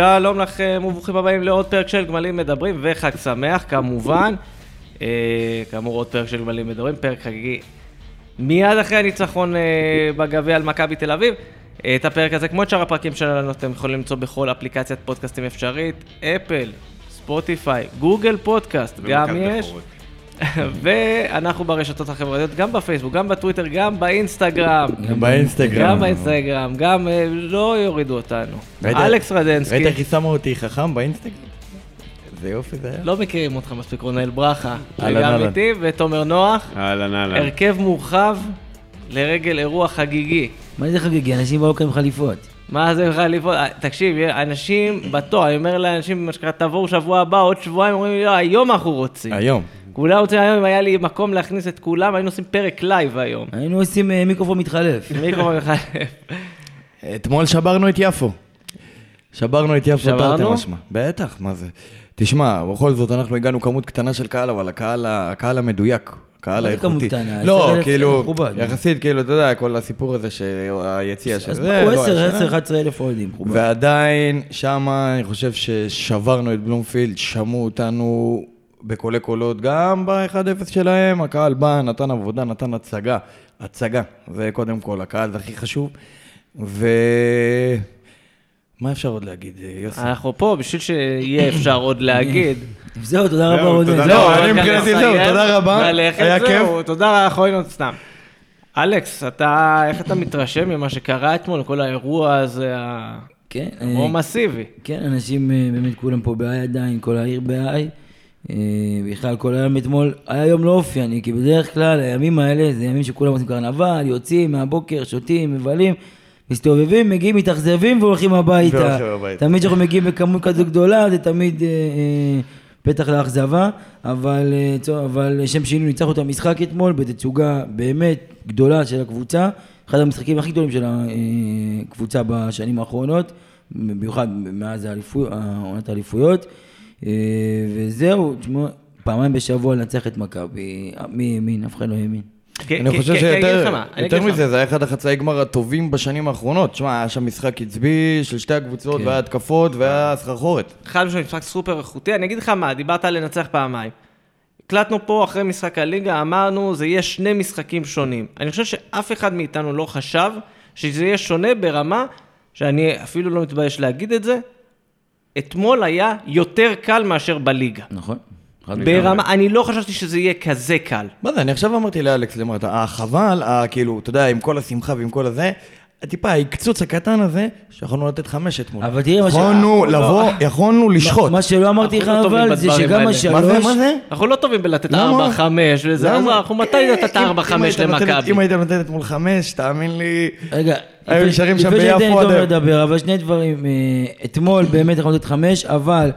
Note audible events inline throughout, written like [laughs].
שלום לכם וברוכים הבאים לעוד פרק של גמלים מדברים וחג שמח כמובן. אה, כאמור עוד פרק של גמלים מדברים, פרק חגיגי מיד אחרי הניצחון אה, בגביע על מכבי תל אביב. אה, את הפרק הזה, כמו את שאר הפרקים שלנו, אתם יכולים למצוא בכל אפליקציית פודקאסטים אפשרית, אפל, ספוטיפיי, גוגל פודקאסט, גם יש. בכורות. [laughs] ואנחנו ברשתות החברתיות, גם בפייסבוק, גם בטוויטר, גם באינסטגרם. גם באינסטגרם. גם באינסטגרם, גם אה, לא יורידו אותנו. אלכס רדנסקי, ראית איך היא שמה אותי חכם באינסטגרם? איזה יופי זה היה. לא מכירים אותך מספיק, רונל ברכה, אהלן, וגם אהלן. איתי, ותומר נוח, אהלן אהלן. הרכב מורחב לרגל אירוע חגיגי. מה זה חגיגי? אנשים באו כאן עם חליפות. מה זה לפעול? אה, תקשיב, אנשים בתור, אני אומר לאנשים, מה שנקרא, תבואו שבוע הבא, עוד שבועיים, אומרים לי, לא, היום אנחנו רוצים. היום. כולם רוצים היום, אם היה לי מקום להכניס את כולם, היינו עושים פרק live היום. היינו עושים אה, מיקרופון מתחלף. מיקרופון [laughs] אחד. אתמול שברנו את יפו. שברנו את יפו שברנו? תרתי משמע. בטח, מה זה. תשמע, בכל זאת אנחנו הגענו כמות קטנה של קהל, אבל הקהל, הקהל המדויק, הקהל האיכותי. לא, 10,000 כאילו. יחסית, כאילו, אתה יודע, כל הסיפור הזה שהיציע של אז זה, באו לא 10, היה 10, שנה. 11 אלף אוהדים. ועדיין, שמה אני חושב ששברנו את בלומפילד, שמעו אותנו בקולי קולות, גם ב-1-0 שלהם, הקהל בא, נתן עבודה, נתן הצגה. הצגה, זה קודם כל, הקהל זה הכי חשוב. ו... מה אפשר עוד להגיד, יוסי? אנחנו פה בשביל שיהיה אפשר עוד להגיד. [laughs] זהו, תודה רבה זהו, רונן. תודה זהו, רבה. אני מבחינתי זהו, תודה רבה, היה זהו, תודה, אנחנו היינו סתם. אלכס, אתה, איך אתה מתרשם ממה שקרה אתמול, כל האירוע הזה, כן, האירוע אה, מסיבי. כן, אנשים אה, באמת כולם פה בהיי עדיין, כל העיר בהיי. אה, בכלל, כל היום אתמול היה יום לא אופייני, כי בדרך כלל הימים האלה זה ימים שכולם עושים קרנבל, יוצאים מהבוקר, שותים, מבלים, מסתובבים, מגיעים, מתאכזבים והולכים הביתה. תמיד כשאנחנו מגיעים בכמות כזו גדולה, זה תמיד אה, אה, פתח לאכזבה, אבל, אה, אבל לשם שינוי ניצחנו את המשחק אתמול בתצוגה באמת גדולה של הקבוצה, אחד המשחקים הכי גדולים של הקבוצה בשנים האחרונות, במיוחד מאז האליפו- עונת האליפויות, אה, וזהו, תשמעו, פעמיים בשבוע לנצח את מכבי, מי האמין? אף אחד לא האמין. כן, אני כן, חושב כן, שיותר. מזה, זה היה אחד החצאי גמר הטובים בשנים האחרונות. תשמע, היה שם משחק עצבי של שתי הקבוצות. והיה התקפות, והיה סחרחורת. חד משמעית, משחק סופר איכותי. אני אגיד לך מה, דיברת על לנצח פעמיים. הקלטנו פה אחרי משחק הליגה, אמרנו, זה יהיה שני משחקים שונים. אני חושב שאף אחד מאיתנו לא חשב שזה יהיה שונה ברמה, שאני אפילו לא מתבייש להגיד את זה, אתמול היה יותר קל מאשר בליגה. נכון? ברמה, אני לא חשבתי שזה יהיה כזה קל. מה זה, אני עכשיו אמרתי לאלכס למטה, אה, חבל, אה, כאילו, אתה יודע, עם כל השמחה ועם כל הזה, טיפה ההקצוץ הקטן הזה, שיכולנו לתת חמש אתמול. אבל תראה מה ש- יכולנו לא. לבוא, יכולנו לשחוט. מה שלא אמרתי לך לא אבל, זה שגם. השלוש... מה זה, מה זה? אנחנו לא טובים בלתת? 4, 5 וזה? אנחנו מתי נתת אם- 4, אם 5 היית נותן- למכבי? אם היית נותן אתמול חמש, תאמין לי... רגע, היו לפני- נשארים שם לפני ביפו עד היום. לדבר, אבל שני דברים. אה, אתמול באמת יכולנו לתת חמש, אבל...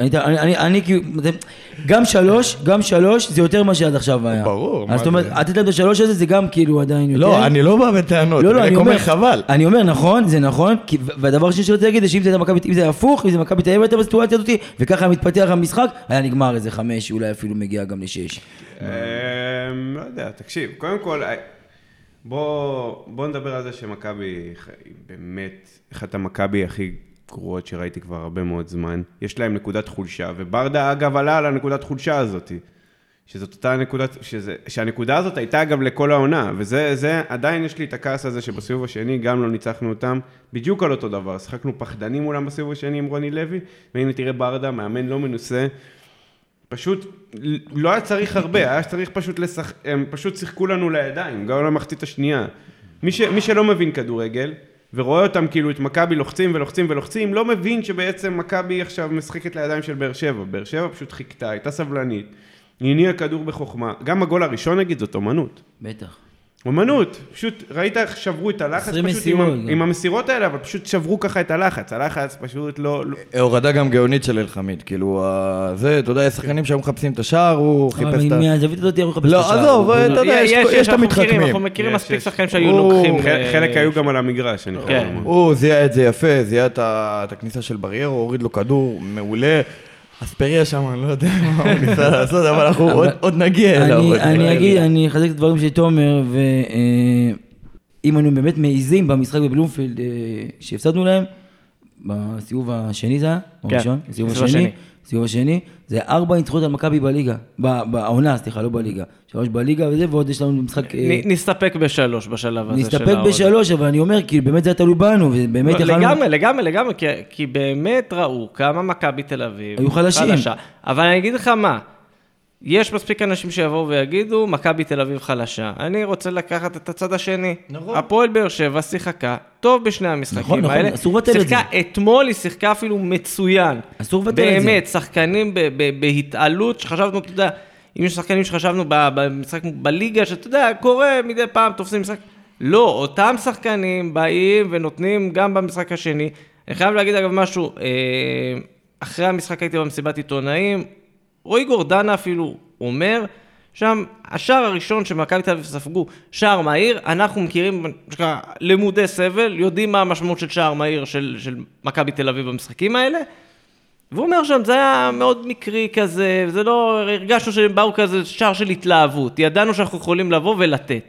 אני, אני, אני, אני כאילו, גם שלוש, גם שלוש, זה יותר ממה שעד עכשיו היה. ברור, אז זאת אומרת, זה? לתת להם את השלוש הזה, זה גם כאילו עדיין יותר. לא, אני לא בא בטענות, לא, לא, אני רק אומר חבל. אני אומר, נכון, זה נכון, כי, והדבר השני שרציתי להגיד זה שאם זה היה מכבי, אם זה היה הפוך, אם זה מכבי תל אביב הייתה בסיטואציה הזאת, וככה מתפתח המשחק, היה נגמר איזה חמש, אולי אפילו מגיע גם לשש. אמ, לא יודע, תקשיב, קודם כל, אה, בוא בוא נדבר על זה שמכבי היא באמת אחת המכבי הכי גרועות שראיתי כבר הרבה מאוד זמן. יש להם נקודת חולשה, וברדה אגב עלה על הנקודת חולשה הזאת. שזאת אותה נקודת, שזה, שהנקודה הזאת הייתה אגב לכל העונה, וזה, זה, עדיין יש לי את הכעס הזה שבסיבוב השני גם לא ניצחנו אותם, בדיוק על אותו דבר, שיחקנו פחדנים מולם בסיבוב השני עם רוני לוי, והנה תראה ברדה, מאמן לא מנוסה, פשוט לא היה צריך הרבה, [laughs] היה צריך פשוט לשחק, הם פשוט שיחקו לנו לידיים, גם למחצית השנייה. מי, ש, מי שלא מבין כדורגל, ורואה אותם כאילו את מכבי לוחצים ולוחצים ולוחצים, לא מבין שבעצם מכבי עכשיו משחקת לידיים של באר שבע. באר שבע פשוט חיכתה, הייתה סבלנית, הניעה כדור בחוכמה. גם הגול הראשון נגיד זאת אומנות. בטח. אומנות, פשוט ראית איך שברו את הלחץ פשוט עם, מסירות גם. עם המסירות האלה, אבל פשוט שברו ככה את הלחץ, הלחץ פשוט לא... לא... הורדה גם גאונית של אלחמיד, כאילו, זה, אתה יודע, יש שחקנים שהיו מחפשים את השער, הוא חיפש אבל את ה... מהזווית הזאת הוא מחפש את לא, השער. עזוב, הוא- אתה יודע, יש- את המתחכמים. אנחנו מכירים מספיק. שחקנים שהיו לוקחים. אה, חלק היו גם על המגרש, אני יכול כן. לומר. הוא זיהה את זה יפה, זיהה את הכניסה של בריירו, הוריד לו כדור, מעולה. אספריה שם, אני לא יודע מה הוא ניסה לעשות, אבל אנחנו עוד- עוד נגיע אליו. אני, אגיד. אני אחזק את הדברים של תומר, ואם היינו באמת מעיזים במשחק בבלומפילד אה, שהפסדנו להם, בסיבוב השני זה היה? או כן, הראשון? בסיבוב השני. השני. בסיבוב השני, זה ארבע ניצחונות על מכבי בליגה. בעונה, סליחה, לא בליגה. שלוש בליגה וזה, ועוד יש לנו משחק... אה, נסתפק בשלוש בשלב הזה של נסתפק העונה. בשלוש, אבל אני אומר, כאילו, באמת זה היה תלוי בנו, ובאמת לא, יכלנו... לגמרי, לגמרי, לגמרי, כי, כי באמת ראו כמה מכבי תל אביב היו חלשים. אבל אני אגיד לך מה, יש מספיק אנשים שיבואו ויגידו, מכבי תל אביב חלשה. אני רוצה לקחת את הצד השני. נכון. הפועל באר שבע שיחקה טוב בשני המשחקים נכון, נכון, האלה. אסור לבטל את שיחקה אתמול, היא שיחקה אפילו מצוין. אסור לבטל את זה. באמת, שחקנים ב- ב- בהתעלות, שחשבנו, אתה יודע, אם יש שחקנים שחשבנו ב- במשחק בליגה, שאתה יודע, קורה מדי פעם, תופסים משחק. לא, אותם שחקנים באים ונותנים גם במשחק השני. אני חייב להגיד אגב משהו, אה, אחרי המשחק הייתי במסיבת עיתונאים, רועי גורדנה אפילו אומר, שם, השער הראשון שמכבי תל אביב ספגו, שער מהיר, אנחנו מכירים לימודי סבל, יודעים מה המשמעות של שער מהיר של, של מכבי תל אביב במשחקים האלה. והוא אומר שם, זה היה מאוד מקרי כזה, זה לא, הרגשנו שהם באו כזה שער של התלהבות, ידענו שאנחנו יכולים לבוא ולתת.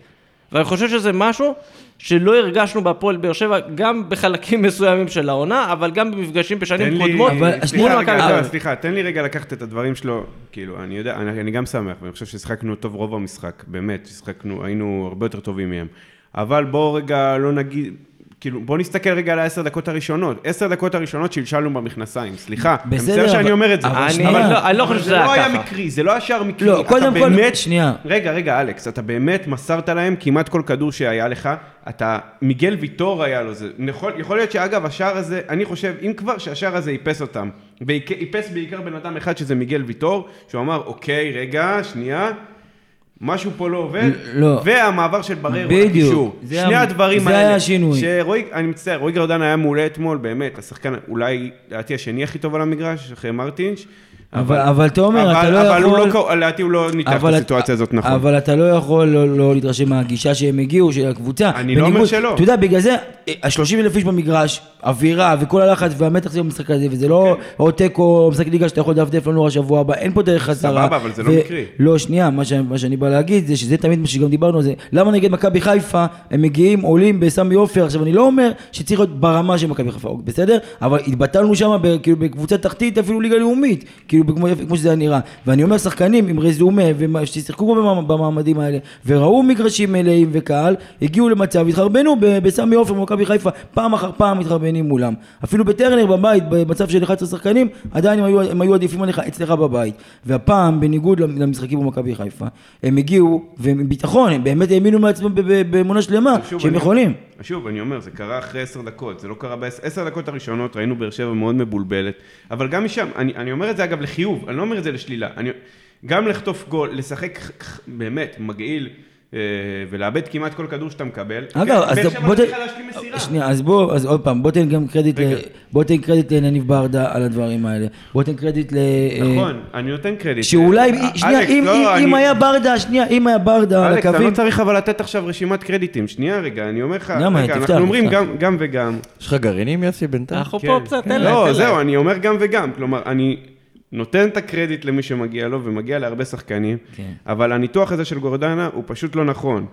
ואני חושב שזה משהו שלא הרגשנו בהפועל באר שבע, גם בחלקים [laughs] מסוימים של העונה, אבל גם במפגשים בשנים קודמות. סליחה, רגע. סליחה, תן לי רגע לקחת את הדברים שלו, כאילו, אני יודע, אני, אני גם שמח, ואני חושב ששיחקנו טוב רוב המשחק, באמת, שיחקנו, היינו הרבה יותר טובים מהם. אבל בואו רגע לא נגיד, כאילו, בואו נסתכל רגע על העשר דקות הראשונות. עשר דקות הראשונות שלשלנו במכנסיים, סליחה. אני בסדר, מצטער שאני אומר את זה. אבל אני שנייה. לא- אני לא חושב שזה זה היה לא היה ככה. מקרי, זה לא היה שער מקרי. לא, קודם כל, שנייה. רגע, רגע, אלכס, אתה באמת מסרת להם כמעט כל כדור שהיה לך. אתה, מיגל ויטור היה לו זה. יכול, יכול להיות שאגב, השער הזה, אני חושב, אם כבר שהשער הזה איפס אותם, ואיפס בעיקר בן אדם אחד שזה מיגל ויטור, שהוא אמר, אוקיי, רגע, שנייה. משהו פה לא עובד, לא. והמעבר של בדיוק. לקישור. זה שני היה- הדברים זה האלה. היה השינוי. שרועי, אני מצטער, רועי גרדן היה מעולה אתמול, באמת, השחקן אולי, לדעתי השני הכי טוב על המגרש, אחרי מרטינש. אבל- אבל תומר, אתה אבל- לא אבל הוא יכול- לא, לדעתי הוא לא ניתח את הסיטואציה הזאת נכון. אבל אתה לא יכול לא, לא להתרשם מהגישה שהם הגיעו, של הקבוצה. אני לא אומר בניגוד- שלא. אתה יודע, בגלל זה, ה-30 אלף איש במגרש, אווירה וכל הלחץ והמתח זה במשחק הזה, וזה לא או תיקו משחק ליגה שאתה יכול לדפדף לנו השבוע הבא, אין פה דרך חזרה. סבבה, אבל זה לא מקרי. לא, שנייה, מה, ש... מה שאני בא להגיד זה שזה תמיד מה שגם דיברנו על זה. למה נגד מכבי חיפה הם מגיעים, עולים בסמי עופר? עכשיו, אני לא אומר שצריך להיות ברמה של מכבי חיפה, בסדר? אבל התבטלנו שם כאילו בקבוצה תחתית, אפילו ליגה לאומית, כאילו כמו, כמו שזה היה נראה. ואני אומר, שחקנים עם רזומה, ומה- ששיחקו במעמ- במעמדים האלה, וראו מגרשים מלאים וקהל, הגיעו למצב, התחרבנו בסמי עופר במכבי חיפה, פעם אחר פעם מתחרבנים מולם. אפילו בטרנר בבית, במצב של 11 שחקנים, עדיין הם היו, הם היו עדיפים עליך אצלך בבית. והפעם, בניגוד למשחקים במכבי חיפה, הם הגיעו, ועם ביטחון, הם באמת האמינו מעצמם באמונה שלמה, שהם אני- יכולים. שוב, אני אומר, זה קרה אחרי עשר דקות, זה לא קרה בעשר דקות הראשונות, ראינו באר שבע מאוד מבולבלת, אבל גם משם, אני, אני אומר את זה אגב לחיוב, אני לא אומר את זה לשלילה, אני, גם לחטוף גול, לשחק באמת מגעיל, אה, ולאבד כמעט כל כדור שאתה מקבל. אגב, כן, אז בוא תן... שנייה, אז בוא, אז עוד פעם, בוא תן גם קרדיט, ל... בוא תן קרדיט לנניב ברדה על הדברים האלה. בוא תן קרדיט ל... נכון, אני נותן קרדיט. שאולי, אה, שנייה, אלכס, אם, לא, אם, אני- אם היה ברדה, שנייה, אם היה ברדה על אלכס, אני הקווים... לא צריך אבל לתת עכשיו רשימת קרדיטים. שנייה רגע, אני אומר לך, למה? רגע, תפתח, אנחנו אומרים. גם- גם וגם. יש לך גרעינים, יוסי, בינתיים? אנחנו כן. פה, בסדר, תן להם. לא, זהו. אני אומר גם וגם. כלומר, אני נותן את הקרדיט למי שמגיע לו, ומגיע להרבה שחקנים, כן. אבל הניתוח הזה של גורדנה הוא פשוט לא נכון.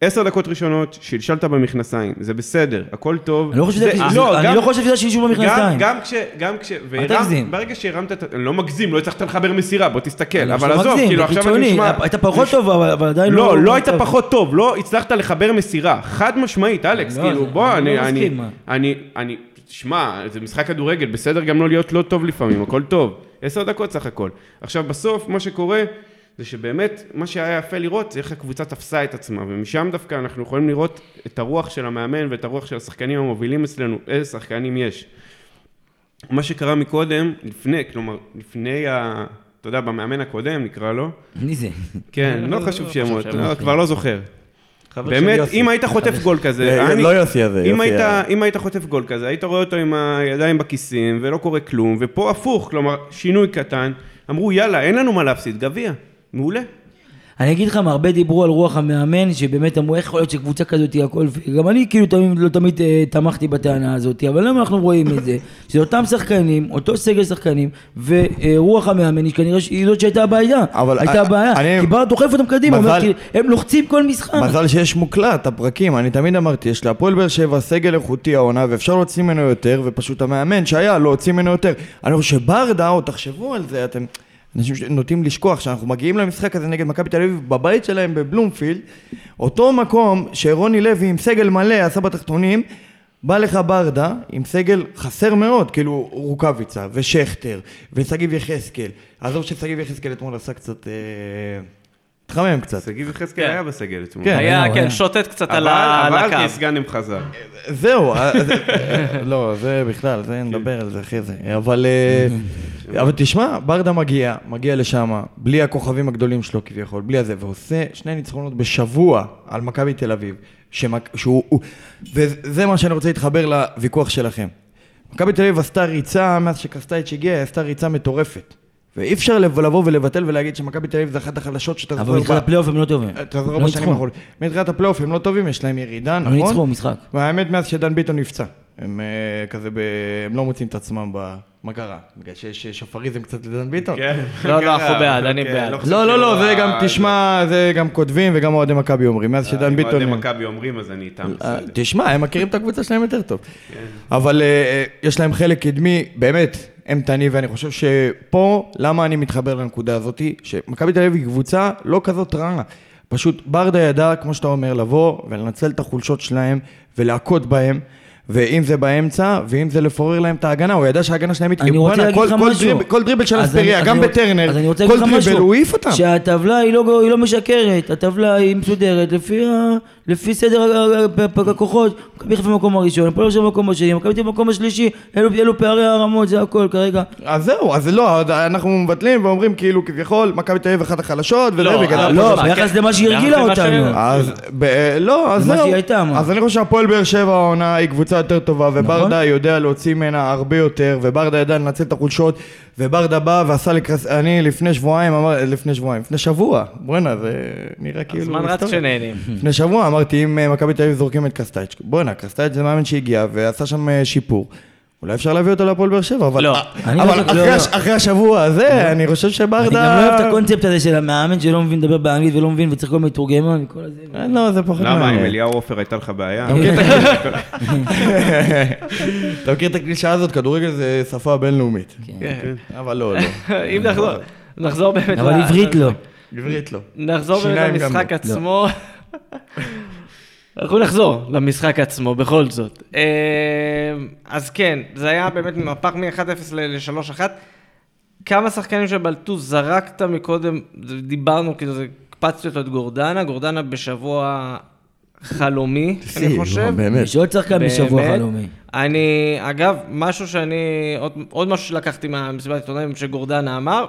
עשר דקות ראשונות, שלשלת במכנסיים, זה בסדר, הכל טוב. אני לא חושב זה- שזה- לא, אני גם- לא חושב שזה גם, במכנסיים. גם כש... גם כש... והרמת- תגזים. ברגע שהרמת את... אני לא מגזים, לא הצלחת לחבר מסירה, בוא תסתכל. אני אבל לא עזוב, מגזים, כאילו עכשיו בקיצוני, נשמע... היית פחות טוב, אבל עדיין לא... לא, לא היית פחות טוב, לא הצלחת לחבר מסירה, חד משמעית, אלכס, לא, כאילו, בוא, אני אני, לא אני. אני, אני, שמע, זה משחק כדורגל, בסדר גם לא להיות לא טוב לפעמים, הכל טוב, עשר דקות סך הכל. עכשיו, בסוף, מה שקורה, זה שבאמת, מה שהיה יפה לראות, זה איך הקבוצה תפסה את עצמה, ומשם דווקא אנחנו יכולים לראות את הרוח של המאמן ואת הרוח של השחקנים המובילים אצלנו, איזה שחקנים יש. מה שקרה מקודם, לפני, כלומר, לפני ה... אתה יודע, במאמן הקודם, נקרא לו, מי זה? כן, לא לא חשוב שמות, שמות. לא, כבר לא זוכר. באמת. אם היית חוטף גול כזה, אה, אני- לא יוסי הזה, אם יוסי אם היית חוטף גול כזה, היית רואה אותו עם הידיים בכיסים, ולא קורה כלום, ופה הפוך, כלומר, שינוי קטן, אמרו, יאללה, אין לנו מה להפסיד, גביע, מעולה. אני אגיד לך מה, הרבה דיברו על רוח המאמן, שבאמת אמרו איך יכול להיות שקבוצה כזאת היא הכל, גם אני כאילו תמיד, לא תמיד אה, תמכתי בטענה הזאת, אבל למה אנחנו רואים את זה? [laughs] שזה אותם שחקנים, אותו סגל שחקנים, ורוח המאמן היא כנראה שהיא זאת שהייתה הבעיה, אבל הייתה אני- הבעיה, אני- כי בר דוחף אותם קדימה, אומר, מזל- כאילו, הם לוחצים כל משחק. מזל שיש מוקלט, הפרקים, אני תמיד אמרתי, יש להפועל באר שבע סגל איכותי העונה ואפשר להוציא ממנו יותר, ופשוט המאמן שהיה לא הוציא ממנו יותר. אני חושב שברדה, או תחשבו על זה, אתם... אנשים נוטים לשכוח שאנחנו מגיעים למשחק הזה נגד מכבי תל אביב בבית שלהם בבלומפילד, אותו מקום שרוני לוי עם סגל מלא עשה בתחתונים, בא לך ברדה עם סגל חסר מאוד, כאילו רוקאביצה ושכטר ושגיב יחזקאל. עזוב ששגיב יחזקאל אתמול עשה קצת... אה, התחמם קצת. שגיב יחזקאל כן. היה בסגל אתמול. כן, היה, היה, כן, היה. שוטט קצת על אבל אבל הקו. כסגן עם חזר. זהו, אה, זה- לא, זה בכלל, זה נדבר על זה אחרי זה. אבל אה, [laughs] אבל תשמע, ברדה מגיע, מגיע לשם, בלי הכוכבים הגדולים שלו כביכול, בלי הזה, ועושה שני ניצחונות בשבוע על מכבי תל אביב, שהוא... וזה מה שאני רוצה להתחבר לוויכוח שלכם. מכבי תל אביב עשתה ריצה, מאז שקסטייץ' הגיע, עשתה ריצה מטורפת. ואי אפשר לב- לבוא ולבטל ולהגיד שמכבי תל אביב זה אחת החלשות שאתה אבל זוכר מתחילת ב- הפלייאוף הם לא טובים. אתה זוכר לא בשנים. האחרונות. מתחילת הפלייאוף הם לא טובים, יש להם ירידה, לא נכון? ניצחו משחק. והאמת, מאז שדן ביטון נפצע, הם אה, כזה. הם לא מוצאים את עצמם ב... מה קרה? בגלל שיש שופריזם קצת לדן ביטון? כן. לא, לא, אנחנו בעד, כן, אני בעד. חושב לא, לא, לא, שהוא זה גם, תשמע, זה גם כותבים וגם אוהדי מכבי אומרים, מאז שדן אם ביטון... אוהדי מכבי אומרים, אז אני איתם אה. תשמע, הם מכירים את הקבוצה שלהם יותר טוב. אבל אה, אה, יש להם חלק קדמי, באמת, אימתני, ואני חושב שפה, למה אני מתחבר לנקודה הזאתי? שמכבי תל אביב היא קבוצה לא כזאת רעה. פשוט ברדה ידע, כמו שאתה אומר, לבוא ולנצל את החולשות שלהם ולהכות בהם. ואם זה באמצע, ואם זה לפורר להם את ההגנה, הוא ידע שההגנה שלהם אני רוצה להגיד כל- לך כל משהו. דריב- כל דריבל של אספריה, גם בטרנר, אז אני רוצה כל דריבל. הוא העיף אותם. שהטבלה היא לא, היא לא משקרת, הטבלה היא מסודרת לפי, ה, לפי סדר הכוחות. מכבי חיפה במקום הראשון, הפועל עכשיו במקום השני, מכבי אביב במקום השלישי, אלו, אלו פערי הרמות, זה הכל כרגע. אז זהו, אז לא, אנחנו מבטלים ואומרים כאילו כביכול, מכבי תל אביב אחת החלשות, וזה, לא, בגלל לא, ביחס. למה שהיא הרגילה אותנו. לא, אז זהו. אז אני חושב שהפועל באר שבע העונה היא קבוצה יותר טובה, נכון. וברדה יודע להוציא ממנה הרבה יותר, וברדה ידע לנצל את החולשות, וברדה בא ועשה לי קרס... אני לפני שבועיים, אמר... לפני שבועיים, לפני שבוע, בואנה, זה נראה כאילו... הזמן רץ. כשנהנים. לפני שבוע אמרתי, אם אה, מכבי תל אביב זורקים את קסטייץ', בואנה, קסטייץ' זה מאמן שהגיע ועשה שם אה, שיפור. אולי אפשר להביא אותו להפועל באר שבע, אבל, לא. אני אבל לא- אחרי, לא, הש- לא. אחרי השבוע הזה, אני חושב שברדה... אני גם לא אוהב את הקונספט הזה של המאמן שלא מבין לדבר באנגלית ולא מבין וצריך כל מיני מתורגמן וכל הזה. אה, לא, זה פחות למה, עם מעניין. אליהו עופר הייתה לך בעיה? אתה מכיר את [laughs] הקלישאה- הקלישאה הזאת? כדורגל זה שפה בינלאומית. כן. אבל לא, לא. [laughs] אם נחזור, נחזור באמת... אבל עברית לא. עברית לא. נחזור באמת למשחק לא. עצמו. [laughs] אנחנו נחזור למשחק עצמו, בכל זאת. אה, אז כן, זה היה באמת מהפך מ-1-0 ל-3-1. כמה שחקנים שבלטו זרקת מקודם, דיברנו, כאילו, זה- הקפצתי אותו את גורדנה, גורדנה בשבוע חלומי, אני שיא, [laughs] חושב. באמת. יש עוד שחקן בשבוע. חלומי. אני, אגב, משהו שאני, עוד, עוד משהו שלקחתי מהמסיבת עיתונאים שגורדנה אמר,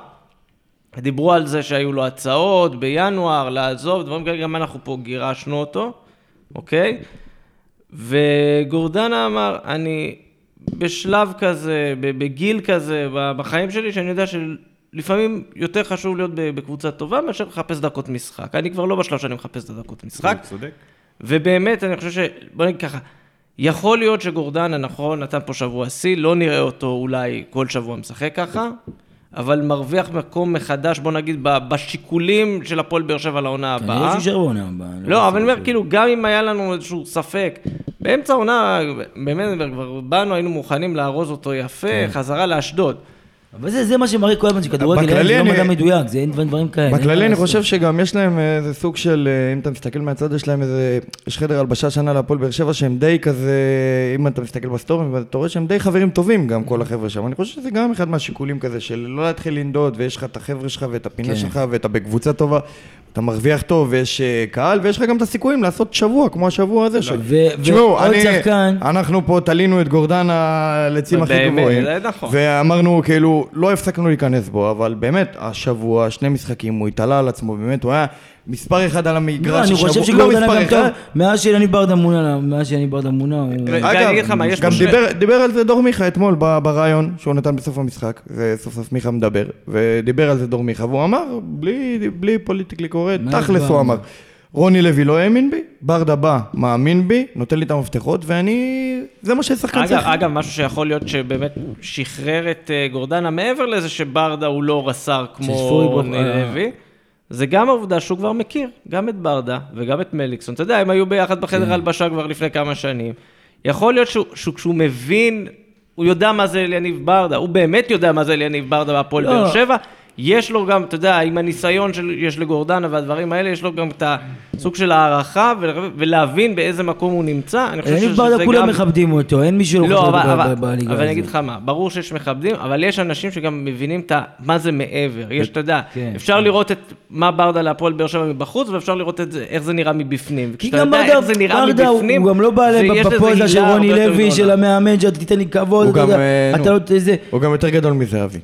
דיברו על זה שהיו לו הצעות בינואר לעזוב, דברים כאלה, גם אנחנו פה גירשנו אותו, אוקיי? וגורדנה אמר, אני בשלב כזה, בגיל כזה, בחיים שלי, שאני יודע שלפעמים יותר חשוב להיות בקבוצה טובה מאשר לחפש דקות משחק. אני כבר לא בשלב שאני מחפש את הדקות משחק. צודק. ובאמת, אני חושב ש... בוא נגיד ככה, יכול להיות שגורדנה, נכון, נתן פה שבוע שיא, לא נראה אותו אולי כל שבוע משחק ככה, אבל מרוויח מקום מחדש, בוא נגיד, בשיקולים של הפועל באר שבע לעונה כנראה הבאה. שהוא יישאר בעונה הבאה. לא, אבל אני אומר, כאילו, גם אם היה לנו איזשהו ספק, באמצע העונה, באמת, כבר באנו, היינו מוכנים לארוז אותו יפה, חזרה לאשדוד. אבל זה, זה מה שמראה כל הזמן שכדורגל בכללי זה לא מדע מדויק, זה אין דברים- כאלה. אין בכללי אני. חושב שגם יש להם איזה סוג של, אה, אם אתה מסתכל מהצד, יש להם איזה, יש חדר הלבשה שנה להפועל באר שבע שהם די כזה, אם אתה מסתכל בסטורים, אתה רואה שהם די חברים טובים גם כל החבר'ה שם. אני חושב שזה גם אחד מהשיקולים כזה של לא להתחיל לנדוד, ויש לך את החבר'ה שלך ואת הפינה כן. שלך, ואתה בקבוצה טובה, אתה מרוויח טוב, ויש אה, קהל, ויש לך גם את הסיכויים לעשות שבוע, כמו השבוע הזה של... ו- תשמעו, אנחנו פה תלינו את גורדנה לצים הכי באמת, גבוהים. נכון. ואמרנו, כאילו, לא הפסקנו להיכנס בו, אבל באמת, השבוע, שני משחקים, הוא התעלה על עצמו, באמת, הוא היה מספר אחד על לא, המגרש. אני חושב השבוע- לא שגורדנה מספר גם אחד. טוב, מאז שיניב ברדה מונה, מאז שיניב ברדה מונה, יש גם דיבר, דיבר על זה דור מיכה אתמול ב- בריאיון שהוא נתן בסוף המשחק, וסוף סוף מיכה מדבר, ודיבר על זה דור מיכה, והוא אמר, בלי, בלי politically correct, תכלס? הוא אמר, רוני לוי לא האמין בי, ברדה בא, מאמין בי, נותן לי את המפתחות, ואני... זה מה ששחקן אגב, צריך. אגב, משהו שיכול להיות שבאמת שחרר את אה, גורדנה, מעבר לזה שברדה הוא לא רס"ר כמו רוני אה. לוי, זה גם העובדה שהוא כבר מכיר, גם את ברדה וגם את מליקסון. אתה יודע, הם היו ביחד כן. בחדר הלבשה כבר לפני כמה שנים. יכול להיות שהוא- שהוא- כשהוא מבין, הוא יודע מה זה אליניב ברדה, הוא באמת יודע מה זה אליניב ברדה בהפועל לא. באר שבע. יש לו גם, אתה יודע, עם הניסיון שיש לגורדנה והדברים האלה, יש לו גם את הסוג של הערכה ול- ולהבין באיזה מקום הוא נמצא. אני חושב שזה ברדה כולם גם- מכבדים אותו, אין מישהו לא, חושב אבל, ב- אבל, בליגה אני אגיד הזאת. לך מה, ברור שיש מכבדים, אבל יש אנשים שגם מבינים את מה זה מעבר. יש, אתה יודע, כן. אפשר לראות את מה ברדה להפועל באר שבע מבחוץ, ואפשר לראות איך זה נראה מבפנים. כי גם ברדה, הוא גם לא בא בפוזה של רוני לוי. של המאמן, שאתה תיתן לי כבוד, הוא אתה גם, אה. לא. הוא גם יותר גדול מזהבי.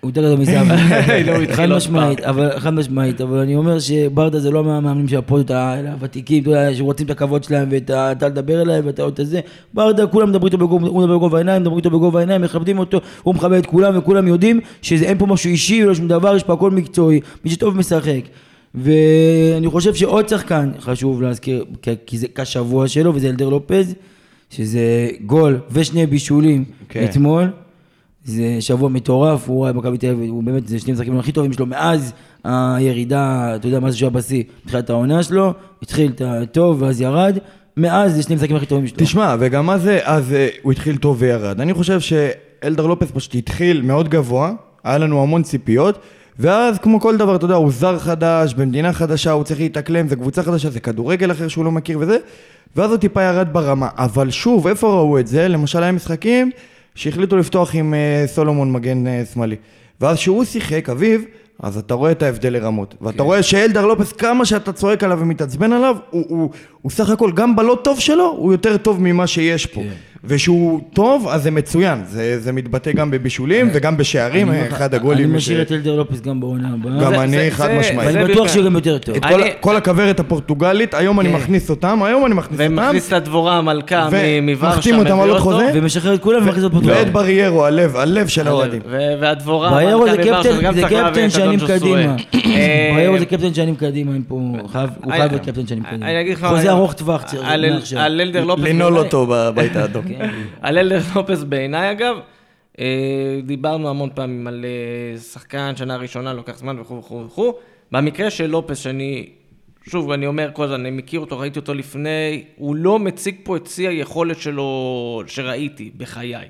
הוא יותר גדול מזהבי, [laughs] לא, חד משמעית, אבל חד משמעית, אבל אני אומר שברדה זה לא מהמאמנים של הפועל, האלה הוותיקים, אתה יודע, שרוצים את הכבוד שלהם ואתה אתה לדבר אליהם ואתה עוד את זה, ברדה, כולם מדברים איתו בגובה, העיניים, מדברים איתו בגובה העיניים, מכבדים אותו, הוא מכבד את כולם וכולם יודעים שאין פה משהו אישי ולא שום דבר, יש פה הכל מקצועי, מי שטוב משחק. ואני חושב שעוד שחקן חשוב להזכיר, כי- זה כשבוע שלו, וזה אלדר לופז, שזה גול ושני בישולים כן. אתמול. זה שבוע מטורף, הוא רואה מכבי תל אביב, הוא באמת, זה שני המשחקים הכי טובים שלו מאז הירידה, אתה יודע מה זה שהוא היה בשיא, בתחילת העונה שלו, התחיל את הטוב ואז ירד, מאז זה שני המשחקים הכי טובים שלו. תשמע, וגם מה זה, אז אה, הוא התחיל טוב וירד. אני חושב שאלדר לופס פשוט התחיל מאוד גבוה, היה לנו המון ציפיות, ואז כמו כל דבר, אתה יודע, הוא זר חדש, במדינה חדשה, הוא צריך להתאקלם, זה קבוצה חדשה, זה כדורגל אחר שהוא לא מכיר וזה, ואז הוא טיפה ירד ברמה. אבל שוב, איפה ראו את זה? למשל, היה משחקים שהחליטו לפתוח עם אה, סולומון מגן אה, שמאלי. ואז כשהוא שיחק, אביב, אז אתה רואה את ההבדל לרמות. ואתה רואה שאלדר לופס, כמה שאתה צועק עליו ומתעצבן עליו, הוא, הוא, הוא סך הכל, גם בלא טוב שלו, הוא יותר טוב ממה שיש פה. וכשהוא טוב, אז זה מצוין. זה, זה מתבטא גם בבישולים וגם בשערים, אני לך, אחד הגולים. אני משאיר ש- את אלדר לופס גם בעונה הבאה. גם זה- אני, זה- חד זה- משמעית. זה ואני בטוח בכלל. שהוא גם יותר טוב. את אני- כל, כל הכוורת הפורטוגלית, היום אני כן. מכניס אותם, היום אני מכניס אותם. ומכניס את הדבורה המלכה ו- מוורשה, מחתים אותם על מביא עוד אותו, חוזה. ומשחרר את כולם ומכניס אותו ואת פתוח. בריירו, הלב, הלב של האוהדים. והדבורה, בריירו המלכה זה מוורשה, זה קפטן את שנים. קדימה. אה, בריירו זה קפטן שנים קדימה, אין פה, הוא חייב אני- חייב להיות קפטן שנים קדימה. אני. חוזה ארוך טווח צריך על אלדר לופס... לנעול אותו בבית האדום. כן. [laughs] על אלדר לופס בעיניי אגב, אה, דיברנו המון פעמים על אה, שחקן שנה ראשונה, לוקח זמן וכו' וכו' וכו'. במקרה של לופס, שאני, שוב, אני אומר כל הזמן, אני מכיר אותו, ראיתי אותו לפני, הוא לא מציג פה את שיא היכולת שלו שראיתי בחיי.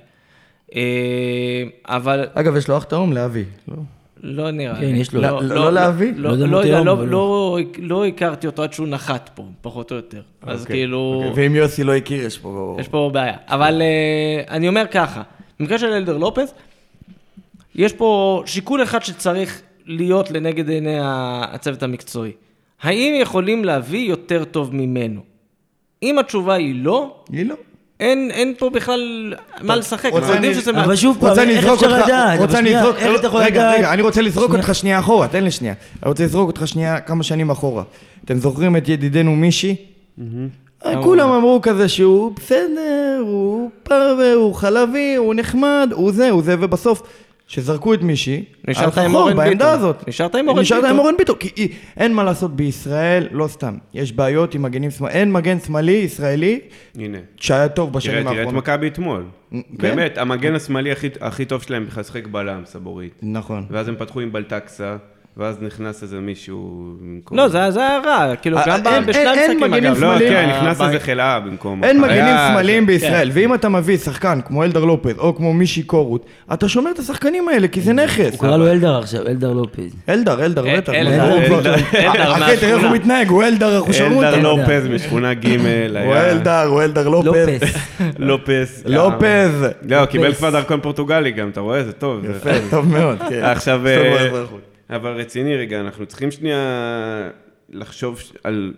אה, אבל אגב, יש לו אח תאום לאבי. לא? לא נראה כן, לי. יש לו. לא- לא להביא? לא לא יודע לא מה יודע, תהום, לא- אבל לא- לא הכרתי אותו עד שהוא נחת פה, פחות או יותר. אז אוקיי, כאילו... אוקיי. ואם יוסי לא הכיר, יש פה... יש פה בעיה. אבל uh, אני אומר ככה, במקרה של אלדר לופס, יש פה שיקול אחד שצריך להיות לנגד עיני הצוות המקצועי. האם יכולים להביא יותר טוב ממנו? אם התשובה היא לא, היא לא. אין, אין פה בכלל מה לשחק. רוצה אנחנו יודעים אני- שזה... אבל שוב פעם, רוצה איך אפשר לדעת? רוצה לזרוק, איך אתה יכול רגע, לדעת? רגע, אני רוצה לזרוק שנייה. אותך שנייה אחורה, תן לי שנייה. אני רוצה לזרוק אותך שנייה כמה שנים אחורה. אתם זוכרים את ידידנו מישי? אה, כולם אמרו כזה שהוא בסדר, הוא פרווה, הוא חלבי, הוא נחמד, הוא זה, הוא זה, ובסוף, כשזרקו את מישי, נשארת עם אורן בעמדה ביטון. הזאת. נשארת עם אורן נשארת ביטון. עם אורן ביטון, כי אי- אין מה לעשות בישראל, לא סתם. יש בעיות עם מגנים שמאל, אין מגן שמאלי ישראלי הנה. שהיה טוב בשנים תראה את האחרונות. מכבי אתמול. כן. באמת, המגן השמאלי הכי- הכי טוב שלהם בכלל שיחק בלם, סבורית. נכון. ואז הם פתחו עם בלטקסה, ואז נכנס איזה מישהו במקום... לא, זה זה היה רע, כאילו אה, גם אין- בשני המשחקים אגב. לא. כן, אה, נכנס ב- איזה חלאה במקום. אין מגנים שמאליים כן. בישראל, ואם אתה מביא שחקן כמו אלדר לופז או כמו מישי קורות, אתה שומר את השחקנים האלה, כי זה נכס. הוא קרא לו אלדר עכשיו, אלדר לופז. אלדר, אלדר, אל- בטח. אלדר, אחי, תראה איך. הוא מתנהג, הוא אלדר אחושרוטה. אלדר לופז משכונה ג' הוא. אלדר, הוא אלדר לופז. לופס. [laughs] לופז. לא, קיבל. כבר דרכון פורטוגלי גם, אתה רואה? זה טוב. יפה, טוב מאוד, כן. עכשיו, אבל רציני רגע, אנחנו צריכים שנייה לחשוב על...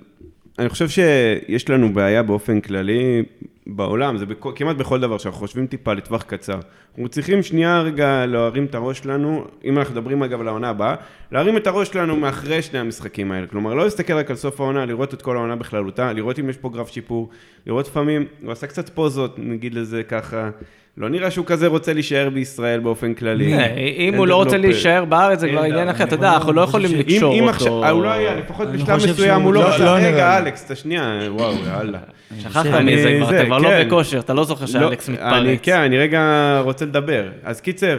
אני חושב שיש לנו בעיה באופן כללי, בעולם, זה בכ... כמעט בכל דבר שאנחנו חושבים טיפה לטווח קצר. אנחנו צריכים שנייה רגע להרים את הראש שלנו, אם אנחנו מדברים אגב על העונה הבאה, להרים את הראש שלנו מאחרי שני המשחקים האלה. כלומר, לא להסתכל רק על סוף העונה, לראות את כל העונה בכללותה, לראות אם יש פה גרף שיפור, לראות לפעמים, הוא עשה קצת פוזות, נגיד לזה ככה. לא נראה שהוא כזה רוצה להישאר בישראל באופן כללי. אה, אם הוא לא רוצה להישאר בארץ, זה כבר עניין אחר, אתה יודע, אנחנו לא יכולים לקשור אותו. אה, הוא לא היה, לפחות אני בשלב מסוים הוא לא לא- רצה, לא רגע. אלכס, אתה שנייה, וואו, יאללה. שכחת אני- מזה כבר, אתה כבר לא כן. בכושר, אתה לא זוכר שאלכס לא, מתפרץ. אני, כן, אני רגע רוצה לדבר. אז קיצר,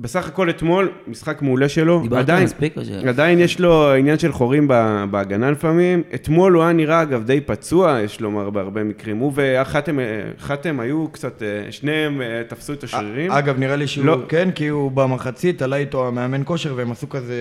בסך הכל אתמול, משחק מעולה שלו, דיברת עדיין, מספיק או ש... עדיין יש לו עניין של חורים ב- בהגנה לפעמים. אתמול הוא היה נראה אגב די פצוע, יש לומר בהרבה מקרים. הוא וחתם חתם היו קצת, אה, שניהם אה, תפסו את השרירים. אגב, נראה לי שהוא לא. כן, כי הוא במחצית עלה איתו המאמן כושר והם עשו כזה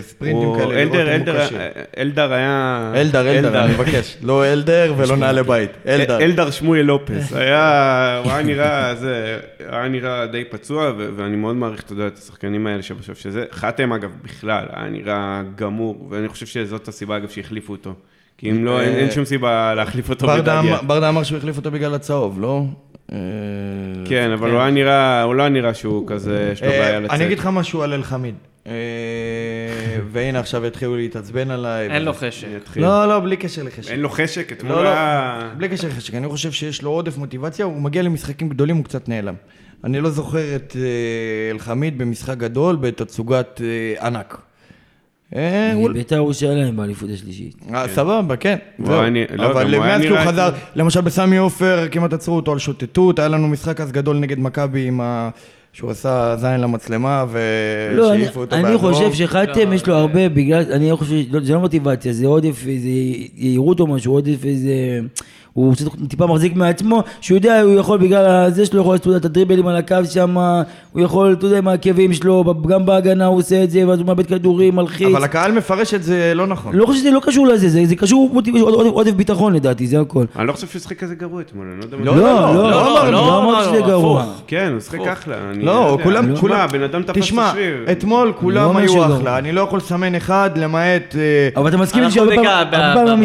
ספרינטים הוא- כאלה, לראות אלדר, אם הוא אלדר, כשיר. אלדר היה... אלדר, אלדר, אני מבקש. לא אלדר ולא נעלי בית. אלדר. אלדר שמואל לופס, היה, הוא היה נראה, זה, היה נראה די פצוע, ו- ואני מאוד מעריך, אתה יודע, את השחקנים האלה שבסוף שזה, חתם אגב בכלל, היה נראה גמור, ואני חושב שזאת הסיבה אגב שהחליפו אותו. כי אם לא, אין, אין שום סיבה להחליף אותו. אמר- ברדה אמר שהוא החליף אותו בגלל הצהוב, לא? אה, כן, אבל הוא היה נראה, הוא לא נראה שהוא כזה, יש לו אה, בעיה לצאת. אני אגיד לך משהו על אלחמיד. אה, והנה עכשיו יתחילו להתעצבן עליי. אין לו. חשק. לא, לא, בלי קשר לחשק. אין לו חשק, אתמול לא, לא, היה... בלי קשר לחשק, אני חושב שיש לו עודף מוטיבציה, הוא מגיע למשחקים גדולים, הוא קצת נעלם. אני לא זוכר את אה, אלחמיד במשחק גדול בתצוגת אה, ענק. אה, הוא- בית"ר ירושלים באליפות השלישית. אה, סבבה, כן. לא, אבל מאז שהוא חזר, למשל בסמי עופר, כמעט עצרו אותו על שוטטות, היה לנו משחק אז גדול נגד מכבי עם ה... שהוא עשה זין למצלמה לא, אני- ושהעיפו אותו אני באדום. חושב שחתם יש לו הרבה בגלל, אני לא חושב, לא, זה לא מוטיבציה, זה עודף איזה יהירות או משהו, עודף איזה... הוא טיפה מחזיק מעצמו, שהוא יודע, הוא יכול בגלל זה שלו, יכול לעשות את הדריבלים על הקו שם, הוא יכול, אתה יודע, עם העקבים שלו, גם בהגנה הוא עושה את זה, ואז הוא מאבד כדורים, מלחיץ. אבל הקהל מפרש את זה לא נכון. לא חושב שזה לא קשור לזה, זה, זה קשור עודף, ביטחון לדעתי, זה הכל. אני לא חושב שהוא שיחק כזה גרוע אתמול, אני לא יודע מה... לא, לא, לא, לא, לא לא, לא אמרתי שזה הפוך. גרוע. כן, הוא שיחק אחלה. לא, יודע. כולם, תשמע, כולם, בן אדם תפס את תשמע, השריר. אתמול לא כולם היו. אחלה, אני לא יכול לסמן אחד למעט... אה, אבל אתה מסכים אנחנו שהרבה פעמים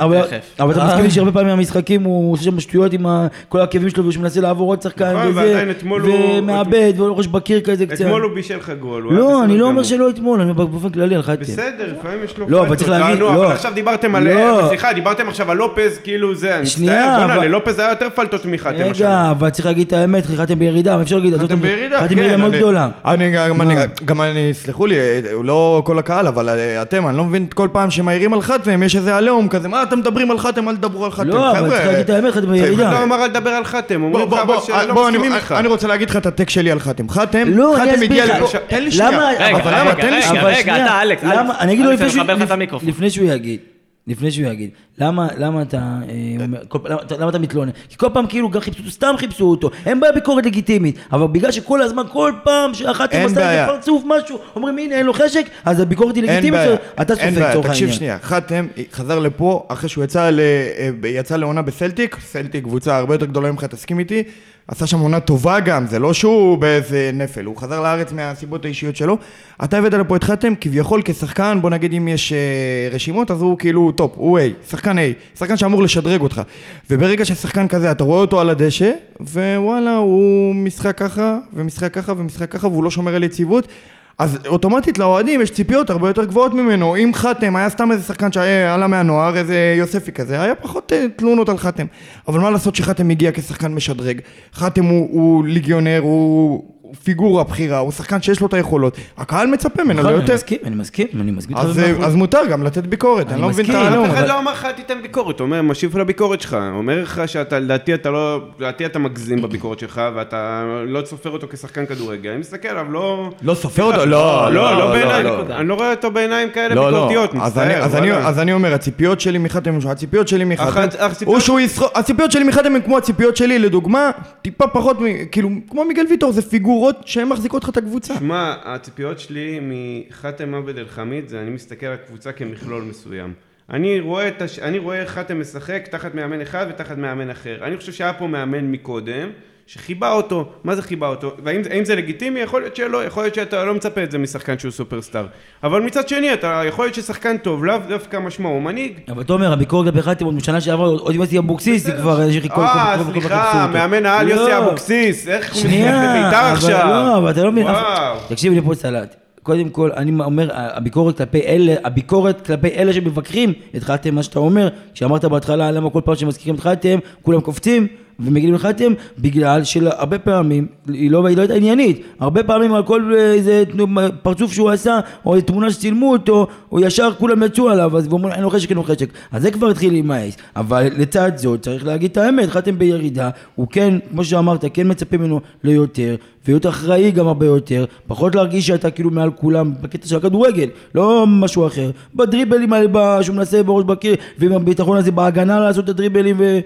אבל תכף. אבל אתה. מסכים שהרבה פעמים מהמשחקים הוא עושה שם שטויות עם ה- כל העקבים שלו ושהוא מנסה לעבור עוד שחקן נכון, וזה, הוא- ומאבד והוא ראש בקיר כזה קצת. אתמול הוא בישל לך גול. הוא לא, אני לא אומר. שלא אתמול, אני באופן כללי על חתם. בסדר, לפעמים יש לו... לא, אבל. צריך להגיד, לא. אבל עכשיו דיברתם על... לא. סליחה, דיברתם עכשיו על לופז, כאילו זה, אני מצטער, בוא'נה, אבל- ללופז היה יותר פלטות מחתם. רגע, אבל צריך להגיד את האמת, חתם בירידה, אבל אפשר להגיד, בירידה, חתם כן. בירידה מאוד אני- גדולה. אני גם, אני, מה? גם אני, סלחו לי, הוא לא כל הקהל, אבל אה, אתם, אני לא מבין כל פעם שמעירים על חתם, יש איזה עליהום כזה, מה אתם מדברים על חתם, אל תדברו על חתם. לא, אבל צריך להגיד את האמת, חתם בירידה. לא אמר אל תדבר על חתם, אומרים לך אבל שלא מסכימים איתך. אני רוצה להגיד לך את הטק שלי על חתם. חתם, לא, חתם הגיע. לפה, תן לי שנייה. למה? רגע, אבל למה? רגע, תן לי רגע, שנייה. אתה, אלכס, אני אגיד לו. לפני שהוא יגיד, לפני שהוא יגיד, למה, למה אתה, אה, אומר, כל, למה, למה אתה מתלונן? כי כל פעם כאילו גם חיפשו, סתם חיפשו אותו, אין בעיה ביקורת לגיטימית, אבל בגלל שכל הזמן, כל פעם שאחת אין עשתה בעיה. איזה פרצוף, משהו, אומרים הנה אין לו חשק, אז הביקורת היא אין לגיטימית, בעיה, אתה אין סופג בעיה, לצורך תקשיב העניין. שנייה, חתם חזר לפה אחרי שהוא יצא, ל, אה, יצא לעונה בסלטיק, סלטיק קבוצה הרבה יותר גדולה ממך, תסכים איתי, עשה שם עונה טובה גם, זה לא שהוא באיזה נפל, הוא חזר לארץ מהסיבות האישיות שלו, אתה הבאת לפה את חתם כביכול כשחקן, בוא נגיד אם יש אה, רשימות, אז הוא כאילו טופ, הוא A, שחקן A, שחקן שאמור לשדרג אותך, וברגע ששחקן כזה, אתה רואה אותו על הדשא, ווואלה, הוא משחק ככה, ומשחק ככה, ומשחק ככה, והוא לא שומר על יציבות, אז אוטומטית לאוהדים יש ציפיות הרבה יותר גבוהות ממנו. אם חתם היה סתם איזה שחקן שעלה מהנוער, איזה יוספי כזה, היה פחות אה, תלונות על חתם. אבל מה לעשות שחתם הגיע כשחקן משדרג? חתם הוא, הוא ליגיונר, הוא, הוא פיגורה בכירה, הוא שחקן שיש לו את היכולות. הקהל מצפה ממנו נכון, אני ליותר. מסכים, אני מסכים, אני מסכים. אז, אה, מותר גם לתת ביקורת, אני לא מבין את מסכים, העלום. אף אחד לא אמר לך תיתן ביקורת, הוא אומר, משיב לביקורת שלך, אומר לך שאתה, לדעתי אתה לא, לדעתי אתה מגזים בביקורת שלך, ואתה לא סופר אותו כשחקן כדורגל, אני מסתכל עליו, לא... לא סופר אותו? לא, לא, לא לא, בעיניים, לא. אני לא רואה אותו בעיניים כאלה לא, לא, ביקורתיות, אז אני, מצטער, אז, אני, וואלה. אז אני אומר, הציפיות שלי מחתם, הציפיות שלי מחתם, הציפיות- שלי מחתם הן כמו הציפיות שלי, לדוגמה, טיפה פחות, מ- כאילו, כמו מיגל ויטור, זה פיגורות שהן מחזיקות לך את הקבוצה. שמע, הציפיות שלי מחתם עבד אלחמיד זה אני מסתכל על קבוצה כמכלול מסוים. אני רואה, את הש... אני רואה חתם משחק תחת מאמן אחד ותחת מאמן אחר. אני חושב שהיה פה מאמן מקודם, שחיבה אותו, מה זה חיבה אותו? והאם האם זה לגיטימי? יכול להיות שלא, יכול להיות שאתה לא מצפה את זה משחקן שהוא סופרסטאר. אבל מצד שני, אתה יכול להיות ששחקן טוב, לאו דווקא משמע, הוא מנהיג. אבל תומר, הביקורת כלפי עוד משנה שעברה, עוד עם יוסי אבוקסיס, זה כבר. אה, סליחה, מאמן העל יוסי אבוקסיס, איך הוא בית"ר עכשיו? לא, אבל אתה לא מבין. תקשיב לי פה סלט. קודם כל, אני אומר, הביקורת כלפי אלה, הביקורת כלפי אלה שמבקרים את חתם, מה שאתה אומר, שאמרת בהתחלה, למה כל פעם שמזכירים את חתם, כולם קופצים ומגיעים לחתם, בגלל שהרבה פעמים, היא לא, היא לא הייתה עניינית, הרבה פעמים על כל איזה תנו- פרצוף שהוא עשה, או איזה תמונה שצילמו אותו, או ישר כולם יצאו עליו, אז ואומרים, אין לו חשק, אין לו חשק. אז זה כבר התחיל להימאס. אבל לצד זאת, צריך להגיד את האמת, חתם בירידה, הוא כן, כמו שאמרת, כן מצפה ממנו ליותר, להיות אחראי גם הרבה יותר, פחות להרגיש שאתה כאילו מעל כולם בקטע של הכדורגל, לא משהו אחר. בדריבלים האלה שהוא מנסה בראש בקיר, ועם הביטחון הזה בהגנה לעשות את הדריבלים. ו-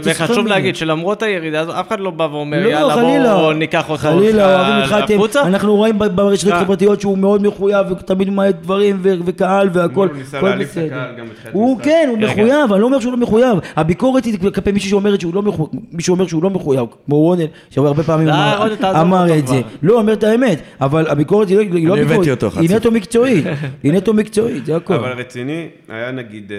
צריך וחשוב. להגיד שלמרות הירידה הזו, אף אחד לא בא ואומר, לא, יאללה חלילה. בואו ניקח אותו חלילה, אוהבים חתם, החוצה. אנחנו רואים ברשתות אה. החברתיות שהוא מאוד מחויב ותמיד מעט דברים ו- וקהל והכל, הוא ניסה להעליב את. הקהל גם בתחילת הוא. כן, הוא מחויב, אני לא אומר שהוא לא מחויב. הביקורת היא כלפי מישהו שאומרת שהוא לא מחויב, מישהו אומר שהוא לא מחויב, כמו רונן, שהרבה פעמים די, אמר- את זה. כבר. לא, אומר את האמת, אבל הביקורת היא לא- היא לא אני הבאתי ביקורת, אותו, היא חצוף. נטו מקצועית, היא נטו מקצועית, זה הכל. אבל רציני, היה נגיד, אה,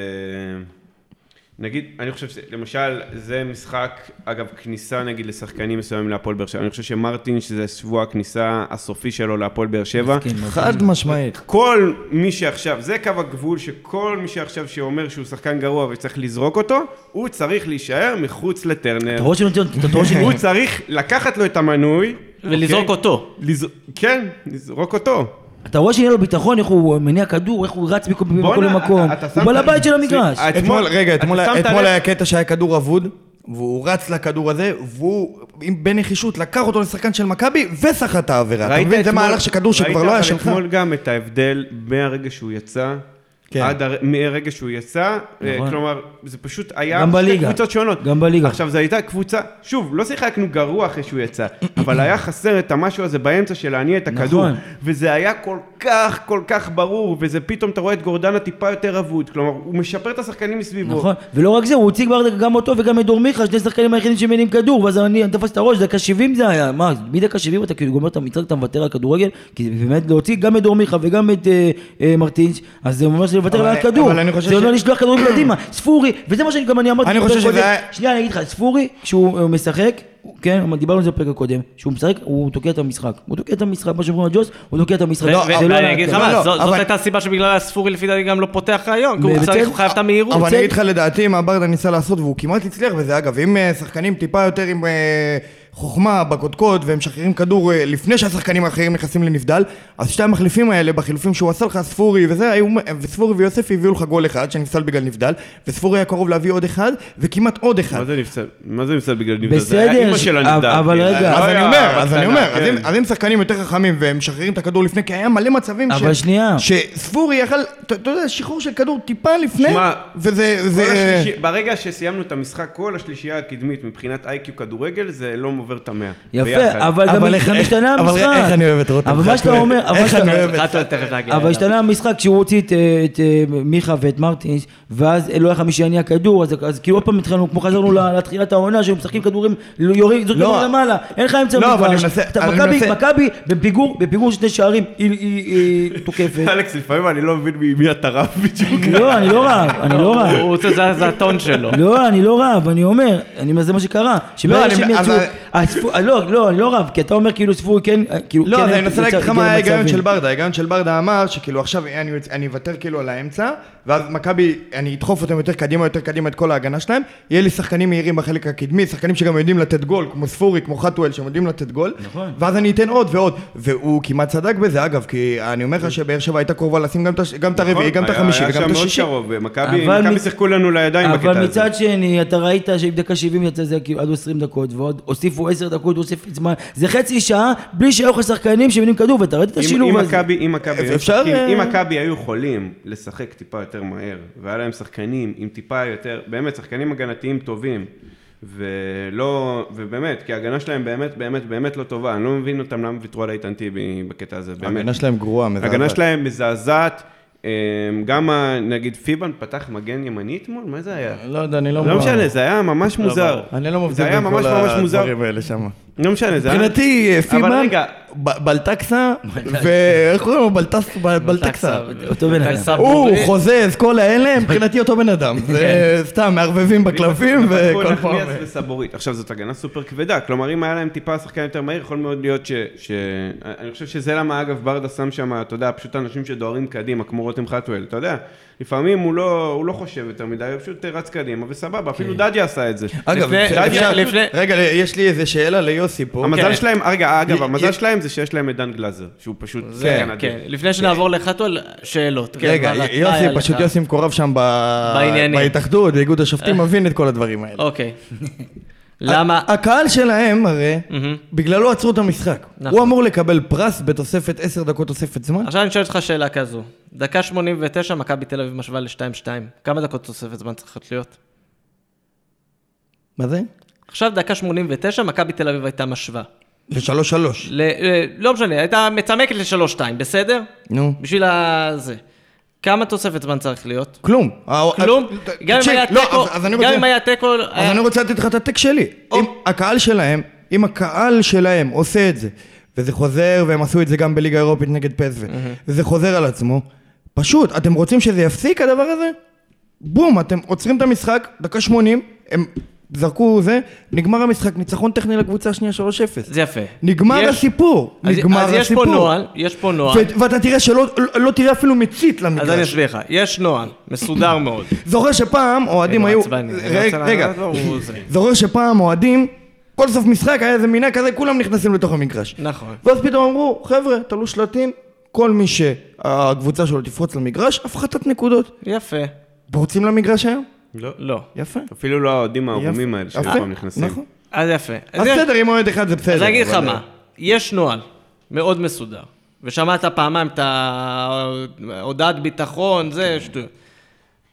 נגיד, אני חושב שלמשל, זה משחק, אגב, כניסה נגיד לשחקנים מסוימים להפועל באר שבע, אני חושב שמרטין, שזה שבוע הכניסה הסופי שלו להפועל באר שבע. חד משמעית. כל מי שעכשיו, זה קו הגבול שכל מי שעכשיו שאומר שהוא שחקן גרוע וצריך לזרוק אותו, הוא צריך להישאר מחוץ לטרנר. אתה רואה אתה רואה הוא צריך לקחת לו את המנוי. ולזרוק אוקיי? אותו. כן, לזרוק אותו. אתה רואה שאין לו ביטחון, איך הוא מניע כדור, איך הוא רץ מכל למקום, אתה הוא בעל הבית של המגרש. אה, אתמול, רגע, אתמול, היה קטע שהיה כדור אבוד, והוא רץ לכדור הזה, והוא בנחישות לקח אותו לשחקן של מכבי וסחט את העבירה. אתה ראית מבין? זה מהלך שכדור שכבר לא היה ראית שלך. אבל אתמול גם את ההבדל מהרגע שהוא יצא, כן. עד הר... מהרגע שהוא יצא, אה, נכון. כלומר, זה פשוט היה גם שתי בליגה. קבוצות שונות. גם בליגה. עכשיו, זו הייתה קבוצה, שוב, לא שיחקנו גרוע אחרי שהוא יצא, אבל היה חסר את המשהו הזה באמצע של להניע את הכדור, נכון. וזה היה כל כך, כל כך ברור, וזה פתאום, אתה רואה את גורדנה טיפה יותר אבוד, כלומר, הוא משפר את השחקנים מסביבו. נכון, ולא רק זה, הוא הציג כבר גם אותו וגם את דור מיכה, שני שחקנים היחידים שמניעים כדור, ואז אני תפס את הראש, דקה 70 זה היה, מה, מדקה 70 אתה כאילו גומר את המשחק, אתה מוותר על כדורגל, כי באמת להוציא גם את דור מיכה וגם את אה, אה, מרטינש, אז זה אומר אבל על אני- הכדור, אבל אני חושב זה אומר ש- לשלוח כדורים קדימה, [clears throat] ספורי, וזה מה שגם אני אמרתי אני חושב שזה. היה- שנייה, אני אגיד לך, ספורי, כשהוא אה, משחק, כן, דיברנו על זה בפרק הקודם, כשהוא משחק, הוא תוקע את המשחק, הוא תוקע את המשחק, מה שאומרים על ג'וס, הוא תוקע את המשחק, זה לא ואני היה אגיד לך. מה, לא, זאת- זאת אבל- הייתה הסיבה שבגללה ספורי לפי דעתי גם לא פותח היום, כי הוא ובצדק- צריך, הוא חייב את המהירות. אבל אני. אגיד לך לדעתי מה ברדה ניסה לעשות והוא כמעט הצליח בזה אגב אם אה, שחקנים טיפה יותר עם אה, חוכמה בקודקוד והם משחררים כדור אה, לפני שהשחקנים האחרים נכנסים לנבדל אז שתי המחליפים האלה בחילופים שהוא עשה לך ספורי וזה היו וספורי ויוסף הביאו לך גול אחד שנפסל בגלל נבדל וספורי היה קרוב להביא עוד אחד וכמעט עוד אחד מה זה נפסל? מה זה נפסל בגלל נבדל? זה היה בסדר, אימא של הנבדל. אבל כאילו. רגע, לא אז אני אומר, אז אני בקטנה, אומר, אז כן. אם- שחקנים יותר חכמים והם משחררים את הכדור לפני, כי היה מלא מצבים אבל שנייה. שספורי יכל, אתה יודע, שחרור של כדור טיפה לפני, שמע, וזה, כל זה, השלישי- ברגע שסיימנו את המשחק, כל השלישייה הקדמית מבחינת איי-קיו כדורגל, זה לא עובר את המאה. יפה, אבל גם אבל השתנה אבל המשחק. איך אני אוהב את רותם אבל מה שאתה. אומר, אבל איך אני אוהב את-. אבל. השתנה המשחק כשהוא הוציא את, אה, אה, מיכה ואת מרטינס, ואז לא היה לך מי שיניע כדור, אז, כאילו עוד פעם התחלנו, כמו חזרנו לתחילת העונה, שהם משחקים כדורים, יורים, זאת לא. כדור למעלה, אין לך אמצע לא, אבל מגרש. מכבי, בפיגור, בפיגור שני שערים, היא- תוקפת. אלכס, לפעמים אני לא מבין ממי אתה רב בדיוק. לא, אני לא רב, אני לא רב. הוא רוצה, זה- הטון שלו. לא, אני לא רב, אני אומר, זה מה שקרה. שברגע אני- שהם יצאו, אבל- הספו- לא, לא, אני לא רב, כי אתה אומר כאילו ספורי כן, כאילו, לא, כן אז היה אני מנסה להגיד לך מה ההיגיון. של ברדה. ההיגיון של ברדה אמר שכאילו עכשיו אני אוותר כאילו על האמצע, ואז מכבי, אני אדחוף אותם יותר קדימה, יותר קדימה את כל ההגנה שלהם, יהיה לי שחקנים מהירים בחלק הקדמי, שחקנים שגם יודעים לתת גול, כמו ספורי, כמו חתואל, שהם יודעים לתת גול, נכון. ואז אני אתן עוד ועוד, והוא כמעט צדק בזה, אגב, כי אני אומר לך שבאר שבע הייתה קרובה לשים גם את את הרביעי, גם את החמישי נכון, היה וגם את שם מאוד השישי. קרוב, מכבי שיחקו לנו לידיים בקטע אבל הזה. מצד שני, אתה ראית שעם דקה 70 יצא זה עד 20 דקות, ועוד הוסיפו 10 דקות, הוסיף זמן, זה חצי שעה בלי שהיו לך שחקנים שמבינים כדור, ואתה ראית את השילוב אם הזה. אה, אם מכבי היו יכולים לשחק טיפה יותר מהר, והיה להם שחקנים עם טיפה יותר, באמת, שחקנים הגנתיים טובים, ולא, ובאמת, כי ההגנה שלהם באמת, באמת, באמת לא טובה, אני לא מבין אותם למה ויתרו על איתן טיבי בקטע הזה, באמת. ההגנה שלהם גרועה, מזעזעת. ההגנה שלהם מזעזעת, גם ה- נגיד פיבן פתח מגן ימני אתמול, מה זה היה? לא יודע, אני לא... לא משנה, זה היה ממש מוזר. ברור. אני לא מבדיל בין כל מוזר. הדברים האלה שם. לא משנה, זה. מבחינתי, רגע, ב- בלטקסה, ואיך קוראים לו? בלטקסה. אותו בן אדם. הוא, בורי. חוזז, כל האלה, מבחינתי אותו בן אדם. זה סתם, מערבבים בקלפים, וכל פעם... עכשיו, זאת הגנה סופר כבדה, כלומר, אם היה להם טיפה שחקן יותר מהיר, יכול מאוד להיות. ש... אני חושב שזה למה, אגב, ברדה שם שם, אתה יודע, פשוט אנשים שדוהרים קדימה, כמו רותם חתואל, אתה יודע, לפעמים הוא לא, הוא לא חושב יותר מדי, הוא פשוט רץ קדימה, וסבבה, אפילו דדיה עשה את זה. אגב, לפני- אפשר- לפני- רגע, יש לי איזה שאלה ליוסי פה. המזל כן. שלהם, רגע, אגב, י- המזל י- שלהם זה שיש להם את דן גלאזר, שהוא פשוט זה, אדיר. כן. לפני שנעבור לחתול, שאלות. כן, רגע, יוסי, היה פשוט לך? יוסי מקורב שם ב- בעניינים. בהתאחדות, באיגוד השופטים, מבין את כל הדברים האלה. אוקיי. [laughs] למה? הקהל שלהם הרי. בגללו עצרו את המשחק. נכון. הוא אמור לקבל פרס בתוספת 10 דקות תוספת זמן? עכשיו אני שואל אותך שאלה כזו. דקה 89, מכבי תל אביב משווה ל-2-2. כמה דקות תוספת זמן צריכות להיות? מה זה? עכשיו דקה 89, מכבי תל אביב הייתה משווה. לשלוש שלוש. ל- ל- לא משנה, הייתה מצמקת ל-3-2, בסדר? נו. בשביל ה... זה. כמה תוספת זמן צריך להיות? כלום. כלום? גם אם היה לא, תיקו, גם אם היה תיקו... אז אני רוצה לתת לך את הטק שלי. אם הקהל שלהם, אם הקהל שלהם עושה את זה, וזה חוזר, והם עשו את זה גם בליגה האירופית נגד פסו, וזה חוזר על עצמו, פשוט, אתם רוצים שזה יפסיק הדבר הזה? בום, אתם עוצרים את המשחק, דקה 80, הם זרקו זה, נגמר המשחק, ניצחון טכני לקבוצה השנייה 3-0. זה יפה. נגמר יש- הסיפור, אז- נגמר אז יש פה הסיפור. נוהל, יש פה נוהל. ו- ואתה תראה שלא לא- לא תראה אפילו מצית אז אני למגרש. אסביר לך, יש נוהל, מסודר מאוד. [laughs] זוכר שפעם אוהדים היו... רגע, רגע, זה. זוכר שפעם אוהדים, כל סוף משחק היה איזה מנהג כזה, כולם נכנסים לתוך המגרש. נכון. ואז פתאום אמרו, חבר'ה, תלו שלטים, כל מי שהקבוצה שלו תפרוץ למגרש, הפחתת נקודות. יפה. פורצים למגרש היום? לא. לא. יפה. אפילו לא האוהדים הערומים. האלה שאף פעם נכנסים. נכון. אז יפה. אז בסדר, אם אוהד אחד זה בסדר. אז אני אגיד לך מה, יש נוהל מאוד מסודר, ושמעת פעמיים את ההודעת ביטחון, זה שטויות.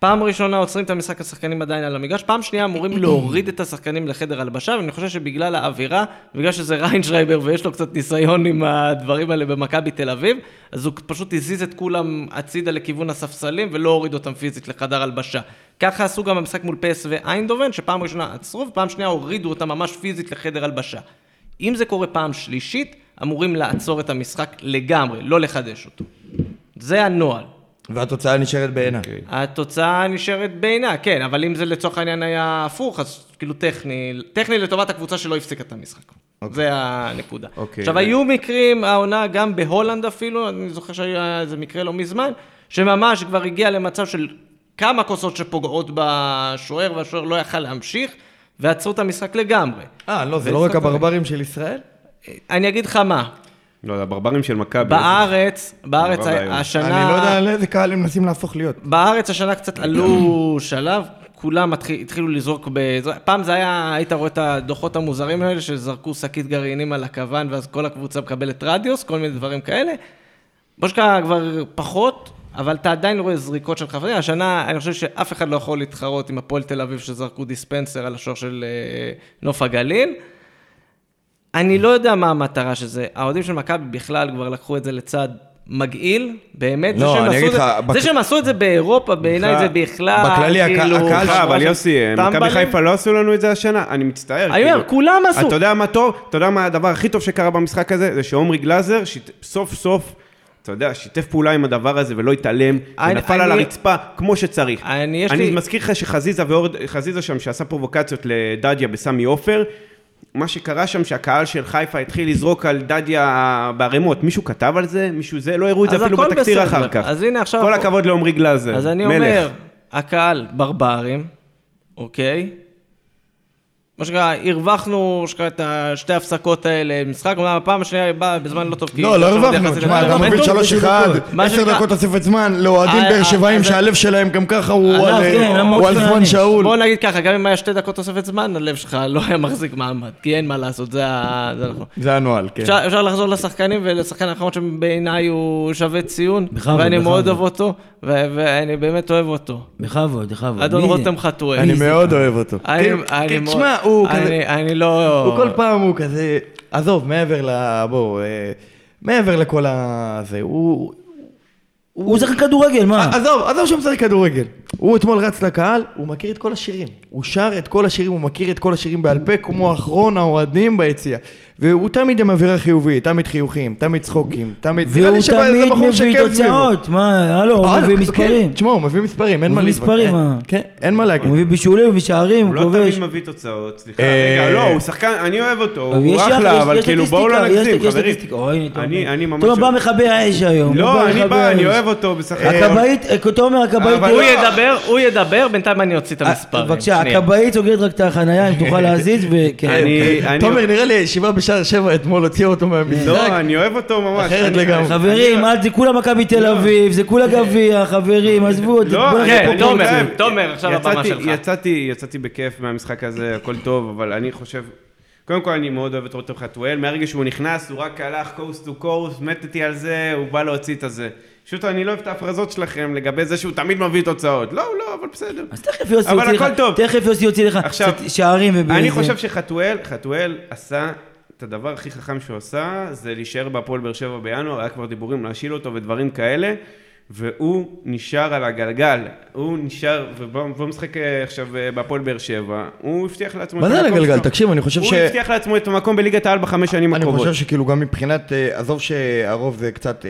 פעם ראשונה עוצרים את המשחק, השחקנים עדיין על המגרש, פעם שנייה אמורים להוריד את השחקנים לחדר הלבשה, ואני חושב שבגלל האווירה, בגלל שזה ריינשרייבר ויש לו קצת ניסיון עם הדברים האלה במכבי תל אביב, אז הוא פשוט הזיז את כולם הצידה לכיוון הספסלים ולא הוריד אותם פיזית לחדר הלבשה. ככה עשו גם במשחק מול פ.ס.וו איינדהובן, שפעם ראשונה עצרו ופעם שנייה הורידו אותם ממש פיזית לחדר הלבשה. אם זה קורה פעם שלישית, אמורים לעצור את המשחק לגמרי, לא לחדש אותו. זה הנוהל. והתוצאה נשארת בעינה. אוקיי. התוצאה נשארת בעינה, כן, אבל אם זה לצורך העניין היה הפוך, אז כאילו טכני, טכני לטובת הקבוצה שלא הפסיקה את המשחק. זה הנקודה. אוקיי. עכשיו, היו מקרים, העונה גם בהולנד אפילו, אני זוכר שהיה איזה מקרה לא מזמן, שממש כבר הגיע למצב של כמה כוסות שפוגעות בשוער, והשוער לא יכל להמשיך, ועצרו את המשחק לגמרי. אה, לא, זה לא רק הברברים של ישראל? אני אגיד לך מה, לא, זה הברברים של מכבי. בארץ, בארץ נורא ואיום. השנה... אני לא יודע על איזה קהל הם מנסים להפוך להיות. בארץ השנה קצת עלו שלב, כולם התחיל, התחילו לזרוק ב... פעם זה היה, היית רואה את הדוחות המוזרים האלה, שזרקו שקית גרעינים על הכוון, ואז כל הקבוצה מקבלת רדיוס, כל מיני דברים כאלה. בושקה כבר פחות, אבל אתה עדיין רואה זריקות של חברים. השנה, אני חושב שאף אחד לא יכול להתחרות עם הפועל תל אביב, שזרקו דיספנסר על השור של אה, נוף הגליל. אני לא יודע מה המטרה של זה. האוהדים של מכבי בכלל כבר לקחו את זה לצד מגעיל, באמת. זה לא, שהם אני עשו אגיד את זה- לך, בק- זה שהם עשו את זה באירופה, בעיניי זה בכלל, בכללי, כאילו... הקהל סליחה, אבל יוסי, מכבי טמבלים. חיפה לא עשו לנו את זה השנה, אני מצטער. אני אומר, כאילו. כולם עשו. אתה יודע מה טוב? אתה יודע מה הדבר הכי טוב שקרה במשחק הזה? זה שעומרי גלאזר, סוף סוף, אתה יודע, שיתף פעולה עם הדבר הזה ולא התעלם, אני- ונפל על הרצפה כמו שצריך. אני, יש אני לי... מזכיר לך שחזיזה ואורד, חזיזה שם, שעשה פרובוקציות לדדיה בסמי עופר, מה שקרה שם שהקהל של חיפה התחיל לזרוק על דדיה בערימות, מישהו כתב על זה? מישהו זה? לא הראו את זה אפילו בתקציר בסדר. אחר כך. אז הנה עכשיו... כל הכבוד לעומרי גלאזר, אז אני מלך. אומר, הקהל ברברים, אוקיי? מה שנקרא, הרווחנו, את השתי ההפסקות האלה, משחק, אומנם הפעם השנייה באה בזמן לא טוב. כי לא, לא עכשיו הרווחנו, יחסית תשמע, אתה. מוביל 3-1, מה 10 שנקרא- דקות תוספת זמן, לאוהדים אה, באר אה, שבעים שהלב שלהם גם ככה הוא עליו, על- כן, זמן מעניש? שאול. בוא נגיד ככה, גם אם היה שתי דקות תוספת זמן, הלב שלך לא היה מחזיק מעמד, כי אין מה לעשות, זה נכון. זה הנוהל, כן. אפשר, לחזור לשחקנים ולשחקן האחרון שבעיניי הוא שווה ציון, ואני. מאוד אוהב אותו, ואני באמת אוהב אותו. בכבוד, בכבוד. אדון? רותם חתואל. אני? מאוד אוהב אותו. אני- כן, כן, תשמע, הוא כזה... אני לא... הוא כל פעם הוא כזה... עזוב, מעבר ל... בוא, אה, מעבר לכל ה... זה, הוא... הוא שחקן כדורגל, מה? עזוב, עזוב שהוא משחק כדורגל. הוא אתמול רץ לקהל, הוא מכיר את כל השירים. הוא שר את כל השירים, הוא מכיר את כל השירים בעל פה, כמו אחרון האוהדים ביציע. והוא תמיד עם אווירה חיובית, תמיד חיוכים, תמיד צחוקים, תמיד... והוא תמיד מביא. תוצאות, מה, הלו, הוא אה, מביא כן, מספרים. תשמע, הוא מביא מספרים, אין הוא מה מביא להתווכח. מספרים, אין- מה? כן, אין מה להגיד. הוא מביא בישולים, הוא מביא שערים, הוא הוא לא כובש. תמיד מביא תוצאות, סליחה. אה, רגע, לא, הוא שחקן, אני אוהב אותו, הוא אחלה, אבל כאילו בואו לא נגזים, חברים. אני אני ממש... תומר בא מכבי האש היום. הוא לא, אני בא, אני. אוהב אותו, בסך הכבאית, אה, תומר, הכבאית... אבל הוא לא. ידבר, הוא ידבר, בינתיים אני אוציא את המספרים. בבקשה. הכבאית סוגרת רק את החנייה, אם תוכל להזיז, וכן. אני- אני- תומר, נראה לי הישיבה בשער שבע אתמול הוציאה אותו מהמשחק. לא, אני אוהב אותו ממש. אחרת לגמרי. חברים, אל זה כולה מכבי תל אביב, זה כולה גביע, חברים, עזבו אותי. לא, כן, תומר. תומר, עכשיו הבמה יצאתי- שלך. יצאתי, בכיף מהמשחק הזה, הכל טוב, אבל אני חושב... קודם כל אני מאוד אוהב את רותם חתואל, מהרגע שהוא נכנס הוא רק הלך קורס טו קורס, מתתי על זה, הוא בא להוציא את הזה. פשוט אני לא אוהב את ההפרזות שלכם לגבי זה שהוא תמיד מביא תוצאות. לא, לא, אבל בסדר. אז תכף יוסי יוציא לך, הכל טוב. תכף יוסי יוציא לך שערים ובזה. אני חושב שחתואל, חתואל עשה את הדבר הכי חכם שהוא עשה, זה להישאר בהפועל באר שבע בינואר, היה כבר דיבורים להשיל אותו ודברים כאלה, והוא נשאר על הגלגל, הוא נשאר, והוא משחק אה, עכשיו אה, בהפועל באר שבע, הוא הבטיח לעצמו מה את זה על המקום הגלגל? תקשיב, אני חושב ש... הוא הבטיח לעצמו את המקום בליגת העל בחמש שנים אני הקרובות. חושב שכאילו גם מבחינת, אה, עזוב שהרוב זה קצת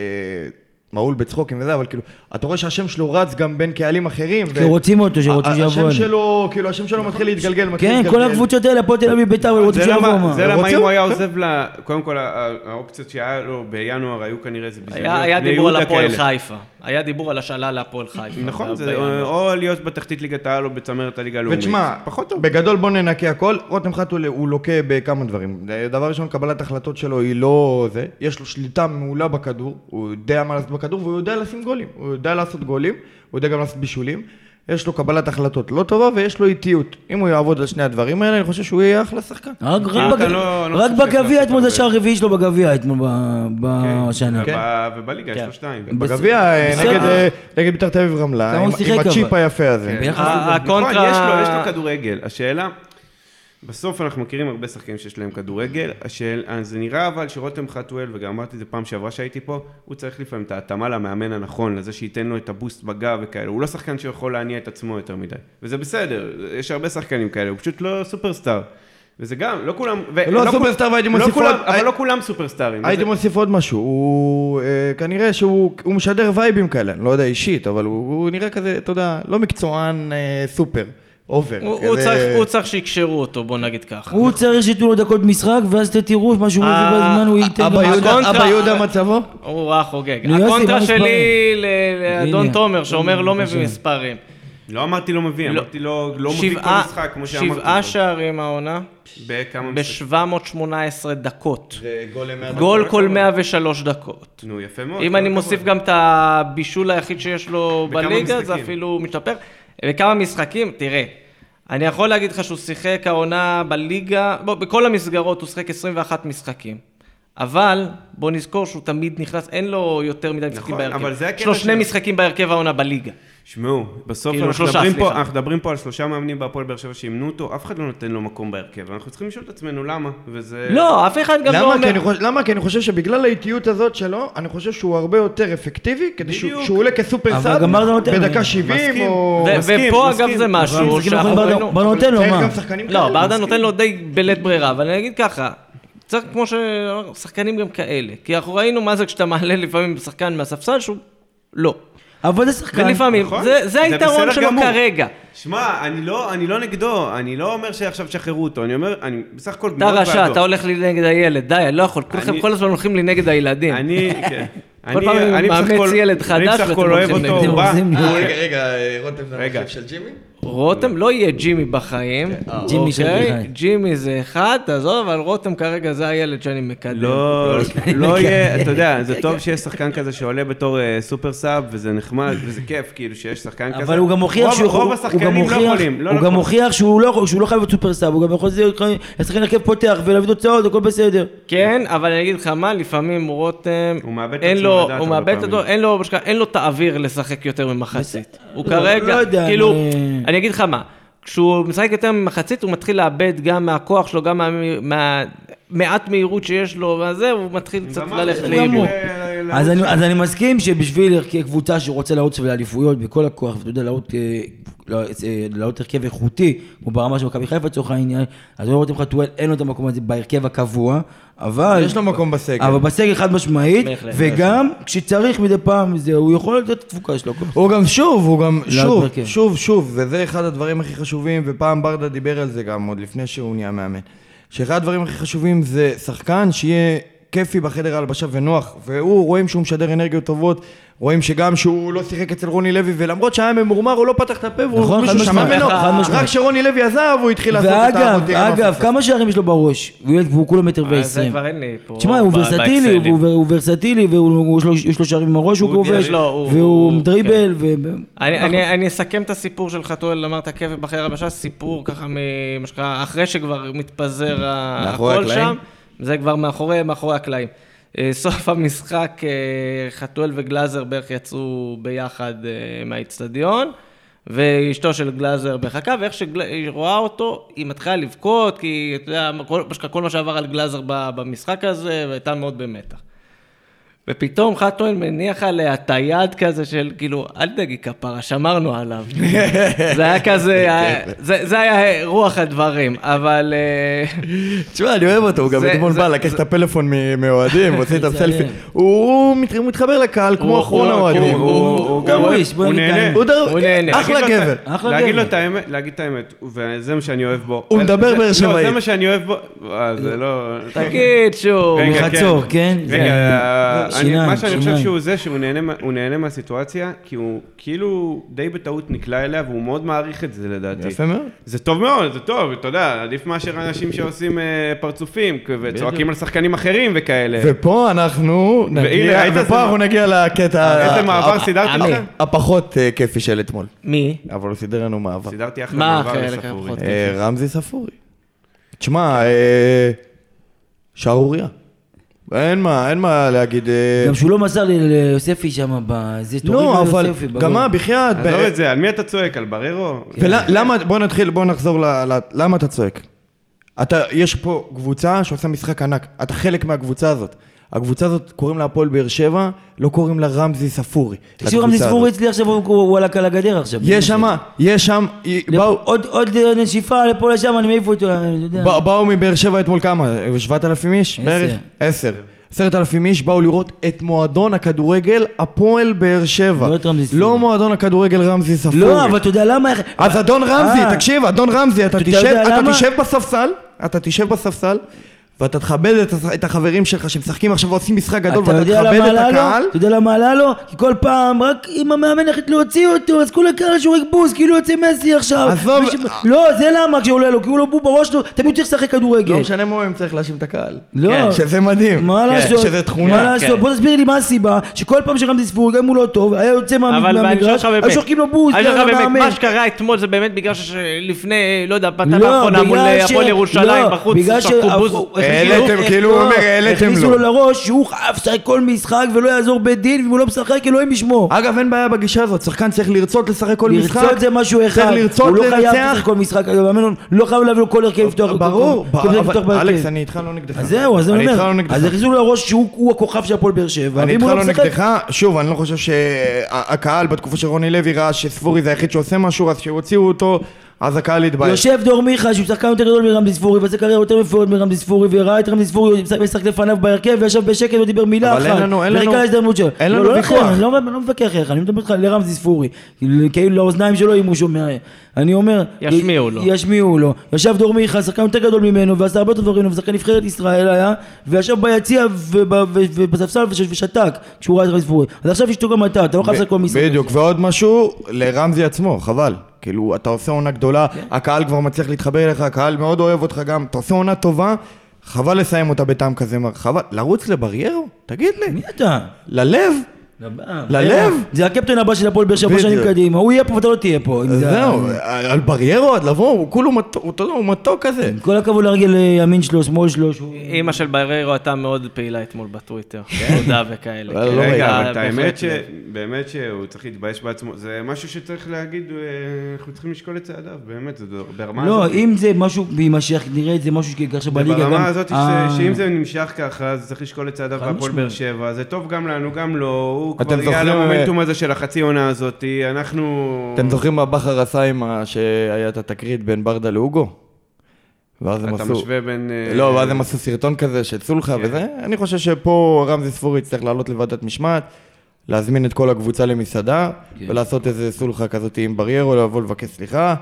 מהול בצחוקים וזה, אבל כאילו, אתה רואה שהשם שלו רץ גם בין קהלים אחרים. כי רוצים אותו, שרוצים שיבוא השם. שלו, כאילו השם שלו מתחיל להתגלגל, מתחיל כן, להתגלגל. כל הקבוצות האלה, הפועל תל אביב, בית"ר, רוצים שיבוא? זה למה? אם הוא היה עוזב ל... קודם כל, האופציות שהיה לו בינואר היו כנראה איזה היה דיבור על הפועל. חיפה. היה דיבור על השאלה להפועל חיפה. נכון, זה. או להיות בתחתית ליגת העל או בצמרת הליגה הלאומית. ותשמע, פחות טוב. בגדול בוא ננקה הכל, רותם חתול הוא לוקה בכמה דברים. דבר ראשון, קבלת החלטות שלו היא לא זה, יש לו שליטה מעולה בכדור, הוא יודע מה לעשות בכדור והוא יודע לשים גולים, הוא יודע לעשות גולים, הוא יודע גם לעשות בישולים, יש לו קבלת החלטות לא טובה ויש לו איטיות. אם הוא יעבוד על שני הדברים האלה, אני חושב שהוא יהיה אחלה שחקן. רק בג- לא- לא בגביע לו אתמול זה. השער הרביעי שלו בגביע אתמול בשנה. כן. וב- ובליגה יש כן. לו שתיים. בגביע, אה. נגד, אה, בית"ר תל אביב רמלה, עם- אבל? הצ'יפ היפה הזה. נכון, הקונטרה- יש לו, יש לו כדורגל. השאלה, בסוף אנחנו מכירים הרבה שחקנים שיש להם כדורגל, השאל, אז זה נראה אבל שרותם חתואל, וגם אמרתי את זה פעם שעברה שהייתי פה, הוא צריך לפעמים את ההתאמה למאמן הנכון, לזה שייתן לו את הבוסט בגב וכאלה, הוא לא שחקן שיכול להניע את עצמו יותר מדי, וזה בסדר, יש הרבה שחקנים כאלה, הוא פשוט לא סופרסטאר. וזה גם, לא כולם... ו- לא כול- סופרסטאר, והייתי לא מוסיף כולם- עוד- אבל לא כולם סופרסטארים. הייתי וזה- מוסיף עוד משהו, הוא אה, כנראה שהוא הוא משדר וייבים כאלה, אני לא יודע אישית, אבל הוא, הוא נראה כזה, אתה יודע, לא מקצוען אה, סופר, אובר. הוא- כזה- הוא צריך- הוא צריך שיקשרו אותו, בוא נגיד ככה. הוא צריך שייתנו לו דקות משחק, ואז אתם תראו מה שהוא מביא אה, בזמן, הוא ייתן גם... יהודה- הקונטרה- אבא יהודה מצבו? הוא רע חוגג. הקונטרה? שלי לאדון. תומר, שאומר לא מביא. מספרים. לא אמרתי לא מביא, לא. אמרתי לא לא מביא כל משחק, כמו שאמרתי. שבעה שערים העונה, בכמה משחקים. ב-718 דקות. גול למאה גול כל 103 דקות. נו, יפה מאוד. אם אני. מוסיף גם את הבישול היחיד שיש לו בליגה, זה? אפילו משתפר. בכמה משחקים, תראה, אני יכול להגיד לך שהוא שיחק העונה בליגה, בוא, בכל המסגרות הוא שיחק 21 משחקים. אבל בוא נזכור שהוא תמיד נכנס, אין לו יותר מדי משחקים נכון, בהרכב. יש לו שני משחקים בהרכב העונה בליגה. שמעו, בסוף כאילו, אנחנו, שלושה, מדברים פה. אנחנו מדברים פה על שלושה מאמנים בהפועל באר שבע שאימנו אותו, אף אחד לא נותן לו מקום בהרכב, אנחנו צריכים לשאול את עצמנו למה, וזה... לא, אף אחד גם לא למה? כי אומר... אני חושב- למה? כי אני חושב שבגלל האיטיות הזאת שלו, אני חושב שהוא הרבה יותר אפקטיבי, כדי שהוא. שהוא עולה כסופר סאב בדקה אני 70 מסכים. או... ו- מסכים, ופה מסכים. אגב זה משהו שאנחנו ראינו... ברדה נותן לו, מה? שחקנים לא. ברדה נותן לו די בלית ברירה, אבל אני אגיד ככה, צריך כמו ששחקנים גם כאלה. כי אנחנו ראינו מה זה כשאתה מעלה לפעמים שחקן מהספסל שהוא לא. אבל זה שחקן. ולפעמים, נכון. זה- זה היתרון שלו גמור. כרגע. שמע, אני לא, אני לא נגדו, אני לא אומר שעכשיו תשחררו אותו, אני אומר, אני בסך הכל אתה מאוד רשע, בעדו. אתה הולך לי נגד הילד, די, אני לא יכול, כולכם אני- כל הזמן הולכים לי נגד הילדים. אני, [laughs] כן. כל אני- פעם אני אני בסך מאמץ הכל- ילד אני חדש בסך הכל ואתם אוהב הולכים אותו, נגדו. הוא בא, רגע, רגע, רותם זה רגע. המחשב של ג'ימי? רותם לא יהיה ג'ימי בחיים, ג'ימי של אוקיי? מיכאל. ג'ימי זה אחד, תעזוב, אבל רותם כרגע זה הילד שאני מקדם. לא, [laughs] לא יהיה, אתה יודע, זה טוב שיש שחקן כזה שעולה בתור אה, סופר סאב, וזה נחמד, וזה כיף, כאילו, שיש שחקן כזה. אבל הוא גם מוכיח שהוא רוב השחקנים לא יכולים. לא הוא גם. מוכיח שהוא לא שהוא לא חייב להיות סופרסטאר, הוא גם יכול להיות לשחק הרכב פותח ולהביא תוצאות, הכל בסדר. כן, אבל אני אגיד לך מה, לפעמים רותם, הוא מאבד את עצמו לדעת הוא הרבה מאבד את פעמים. עצמו, אין לו, את האוויר לשחק יותר ממחצית. הוא כרגע, לא כאילו, אני- אגיד לך מה, כשהוא משחק יותר ממחצית, הוא מתחיל לאבד גם מהכוח שלו, גם מה- מהמעט מהירות שיש לו, וזה, הוא מתחיל קצת ללכת לאיבוד. אז אני. אז אני מסכים שבשביל קבוצה שרוצה לערוץ לאליפויות בכל הכוח, ואתה יודע, לעלות, אה, לעלות, אה, הרכב איכותי, כמו ברמה של מכבי חיפה לצורך העניין, אז לא רותם חתואל אין לו את המקום הזה בהרכב הקבוע, אבל... יש לו מקום בסגל. אבל בסגל חד משמעית, וגם כשצריך מדי פעם, זה, הוא יכול לתת את התפוקה שלו. הוא גם שוב, הוא גם שוב. שוב, שוב, וזה אחד הדברים הכי חשובים, ופעם ברדה דיבר על זה גם עוד לפני שהוא נהיה מאמן. שאחד הדברים הכי חשובים זה שחקן שיהיה כיפי בחדר ההלבשה ונוח, והוא, רואים שהוא משדר אנרגיות טובות, רואים שגם שהוא לא שיחק אצל רוני לוי, ולמרות שהיה ממורמר, הוא לא פתח את הפה, והוא נכון, מישהו שמע ממנו. רק כשרוני לוי עזב, הוא התחיל לעשות את ואגב, העבודה. אגב, כמה שערים יש לו בראש? והוא ילד- והוא כולו מטר אה, זה ועשרים. כבר אין לי פה. תשמע, הוא ורסטילי, באקסלים. הוא הוא ורסטילי, ויש לו שערים עם הראש, הוא כובש, והוא הוא- דריבל, ו... אני, אני, אני אסכם את הסיפור של חתואל, אמרת כיף בחדר הבשה, סיפור ככה שנקרא, אחרי שכבר מתפזר הכל? שם, זה כבר מאחורי, מאחורי הקלעים. אה, סוף המשחק, אה, חתואל וגלאזר בערך יצאו ביחד אה, מהאיצטדיון, ואשתו של גלאזר מחכה, ואיך שהיא רואה אותו, היא מתחילה לבכות, כי אתה יודע, כל, כל מה שעבר על גלאזר במשחק הזה, והייתה מאוד במתח. ופתאום חתואל מניח עליה את היד כזה של כאילו, אל תדאגי כפרה, שמרנו עליו. [laughs] זה היה כזה, זה, זה היה רוח הדברים, אבל... אה, תשמע, אני אוהב אותו, הוא גם זה- אתמול בא, לקח את הפלאפון מ- מאוהדים, ועושה איתם זה סלפי. עליהם. הוא מת- הוא מתחבר לקהל כמו אחרון האוהדים. הוא- גם איש, בוא את נהנה. הוא נהנה. אחלה את גבר. להגיד. לו את האמת, להגיד את האמת, וזה מה שאני אוהב בו. הוא זה- מדבר באר לא, שבעי. זה מה שאני אוהב בו, אה, זה לא... תגיד שוב. מחצור, כן? רגע, זה- אה, שיניים, מה שאני חושב שיניים. שהוא זה, שהוא נהנה נהנה מהסיטואציה, כי הוא כאילו די בטעות נקלע אליה, והוא מאוד מעריך את זה לדעתי. יפה מאוד. זה טוב מאוד, זה טוב, אתה יודע, עדיף מאשר אנשים שעושים אה, פרצופים, וצועקים על שחקנים אחרים וכאלה. ופה אנחנו נגיע, איזה ופה אנחנו נגיע לקטע איזה ה- מעבר סידרתי ה- לך? הפחות אה, כיפי של אתמול. מי? אבל הוא סידר לנו מעבר. סידרתי אחלה מה מעבר לספורי. אה, רמזי ספורי. תשמע, אה, שערורייה. אין מה, אין מה להגיד. אה, גם שהוא לא מסר לי ליוספי שם, תוריד לא, אבל. גם מה, בחייאת. עזוב את זה, על מי אתה צועק? על בררו? ולמה, בוא נתחיל, בוא נחזור ל... ל- למה אתה צועק? אתה, יש פה קבוצה שעושה משחק ענק, אתה חלק מהקבוצה הזאת. הקבוצה הזאת קוראים לה הפועל באר שבע, לא קוראים לה רמזי ספורי. תקשיב, רמזי ספורי. אצלי עכשיו, הוא- על הגדר עכשיו. יש שם, יש שם, באו, עוד נשיפה לפה לשם, אני מעיף אותו, אני יודע. בא- באו מבאר שבע אתמול כמה? 7,000 איש? בערך? עשר. עשרת אלפים איש באו לראות את מועדון הכדורגל הפועל באר שבע. לא את רמזי ספורי. לא מועדון הכדורגל רמזי ספורי. לא, אבל אתה יודע למה... אז אדון רמזי, אה, תקשיב, אדון רמזי, אתה? תשב בספסל, אתה תשב בספסל, ואתה תכבד את, את החברים שלך שמשחקים עכשיו ועושים משחק גדול, אתה ואתה תכבד את? הקהל. אתה יודע למה עלה לו? כי כל פעם, רק אם המאמן החליט להוציא אותו, אז כל הקהל שורק בוז, כאילו יוצא מסי עכשיו. עזוב. וש- לא, זה למה כשעולה לו, כי הוא לא בוב בראש שלו, תמיד צריך לשחק כדורגל. לא משנה מה הם צריך להאשים את הקהל. לא. כן. שזה מדהים. מה כן, לעשות? שזה תכונה. מה לעשות? כן. בוא תסביר לי מה הסיבה שכל פעם שרמזי ספורי, גם אם הוא לא טוב, היה יוצא מהמגרש, היו שורקים לו בוז, אני באמת. מה שקרה אתמול זה באמת בגלל שלפני, לא יודע, פתח לא, האחרונה מול בגלל ש- הפועל ירושלים לא, בחוץ, בגלל שרקו ש- בוז. העליתם, כאילו הוא אומר, העליתם הכניסו לו. לו לראש שהוא חייב לשחק כל משחק ולא יעזור בית דין, ואם הוא לא משחק, אלוהים ישמור. אגב, אין בעיה בגישה הזאת, שחקן צריך לרצות לשחק כל משחק. לרצות זה משהו אחד, צריך לרצות הוא לא חייב לנצח. לשחק כל משחק, המאמן לא חייב להביא לו כל הרכב לפתוח. ברור. אלכס, אני איתך לא נגדך. אז זהו, אז אני לא אומר, נגדך. אז הכניסו לו לראש שהוא הוא הכוכב של הפועל באר שבע, אני איתך לא לא נגדך, שוב, אני לא חושב שהקהל בתקופה של רוני לוי ראה שספורי זה היחיד שעושה משהו, אז שהוציאו אותו, אז הקהל התבייש. יושב דור מיכה שהוא שחקן יותר גדול מרמזי ספורי ועושה קריירה יותר מפוארת מרמזי ספורי וראה את רמזי ספורי משחק- לפניו בהרכב וישב בשקט ולא דיבר מילה אבל אחת אין לנו- אין לנו- אין לא, לנו לא ויכוח. אני לא לא מתווכח אליך אני מדבר איתך לרמזי ספורי כאילו לאוזניים שלו אם הוא שומע אני אומר ישמיעו לו. ישמיעו לו ישב דור מיכה שחקן יותר גדול ממנו ועשה הרבה דברים ושחקן נבחרת ישראל היה וישב ביציע וב- וב- ובספסל וש- ושתק כשהוא ראה את רמזי ספורי אז עכשיו ישתו גם אתה אתה לא חייב לשחק כל משחק בדיוק, ועוד משהו לרמזי עצמו, חבל. כאילו, אתה עושה עונה גדולה, כן. הקהל כבר מצליח להתחבר אליך, הקהל מאוד אוהב אותך גם, אתה עושה עונה טובה, חבל לסיים אותה בטעם כזה חבל, לרוץ לבריירו? תגיד לי, מי אתה? ללב? ללב? זה הקפטן הבא של הפועל באר שבע שנים. קדימה, הוא יהיה פה ואתה לא תהיה פה. אם זה- זהו, על בריירות, לבוא, הוא כולו מתוק, הוא- אתה יודע, הוא מתוק כזה. עם כל הכבוד לרגל ימין שלו, שמאל שלו. אימא של בריירו הייתה מאוד פעילה אתמול בטוויטר. תודה וכאלה. אבל לא כן, רגע, אבל האמת בהחלט ש... לב. באמת שהוא צריך להתבייש בעצמו, זה משהו שצריך להגיד, אה, אנחנו צריכים לשקול את צעדיו, באמת, זה ברמה לא, הזאת. אם זה משהו יימשך, נראה את זה משהו ככה בליגה גם... ברמה הזאת, אה, שאם זה נמשך ככה, אז צריך לשקול את צעדיו בהפועל. באר שבע, זה טוב גם לנו, גם לו, הוא אתם כבר הגיע זוכרים, למומנטום הזה של החצי עונה הזאת, אנחנו... אתם זוכרים מה בכר עשה עם ה... שהיה את התקרית בין ברדה להוגו? ואז הם אתה עשו... משווה בין... אה, לא, ואז הם עשו סרטון כזה של סולחה כן. וזה. אני חושב שפה רמזי ספורי יצטרך לעלות לוועדת משמעת, להזמין את כל הקבוצה למסעדה, כן. ולעשות איזה סולחה כזאת עם בריירו, לבוא לבקש סליחה,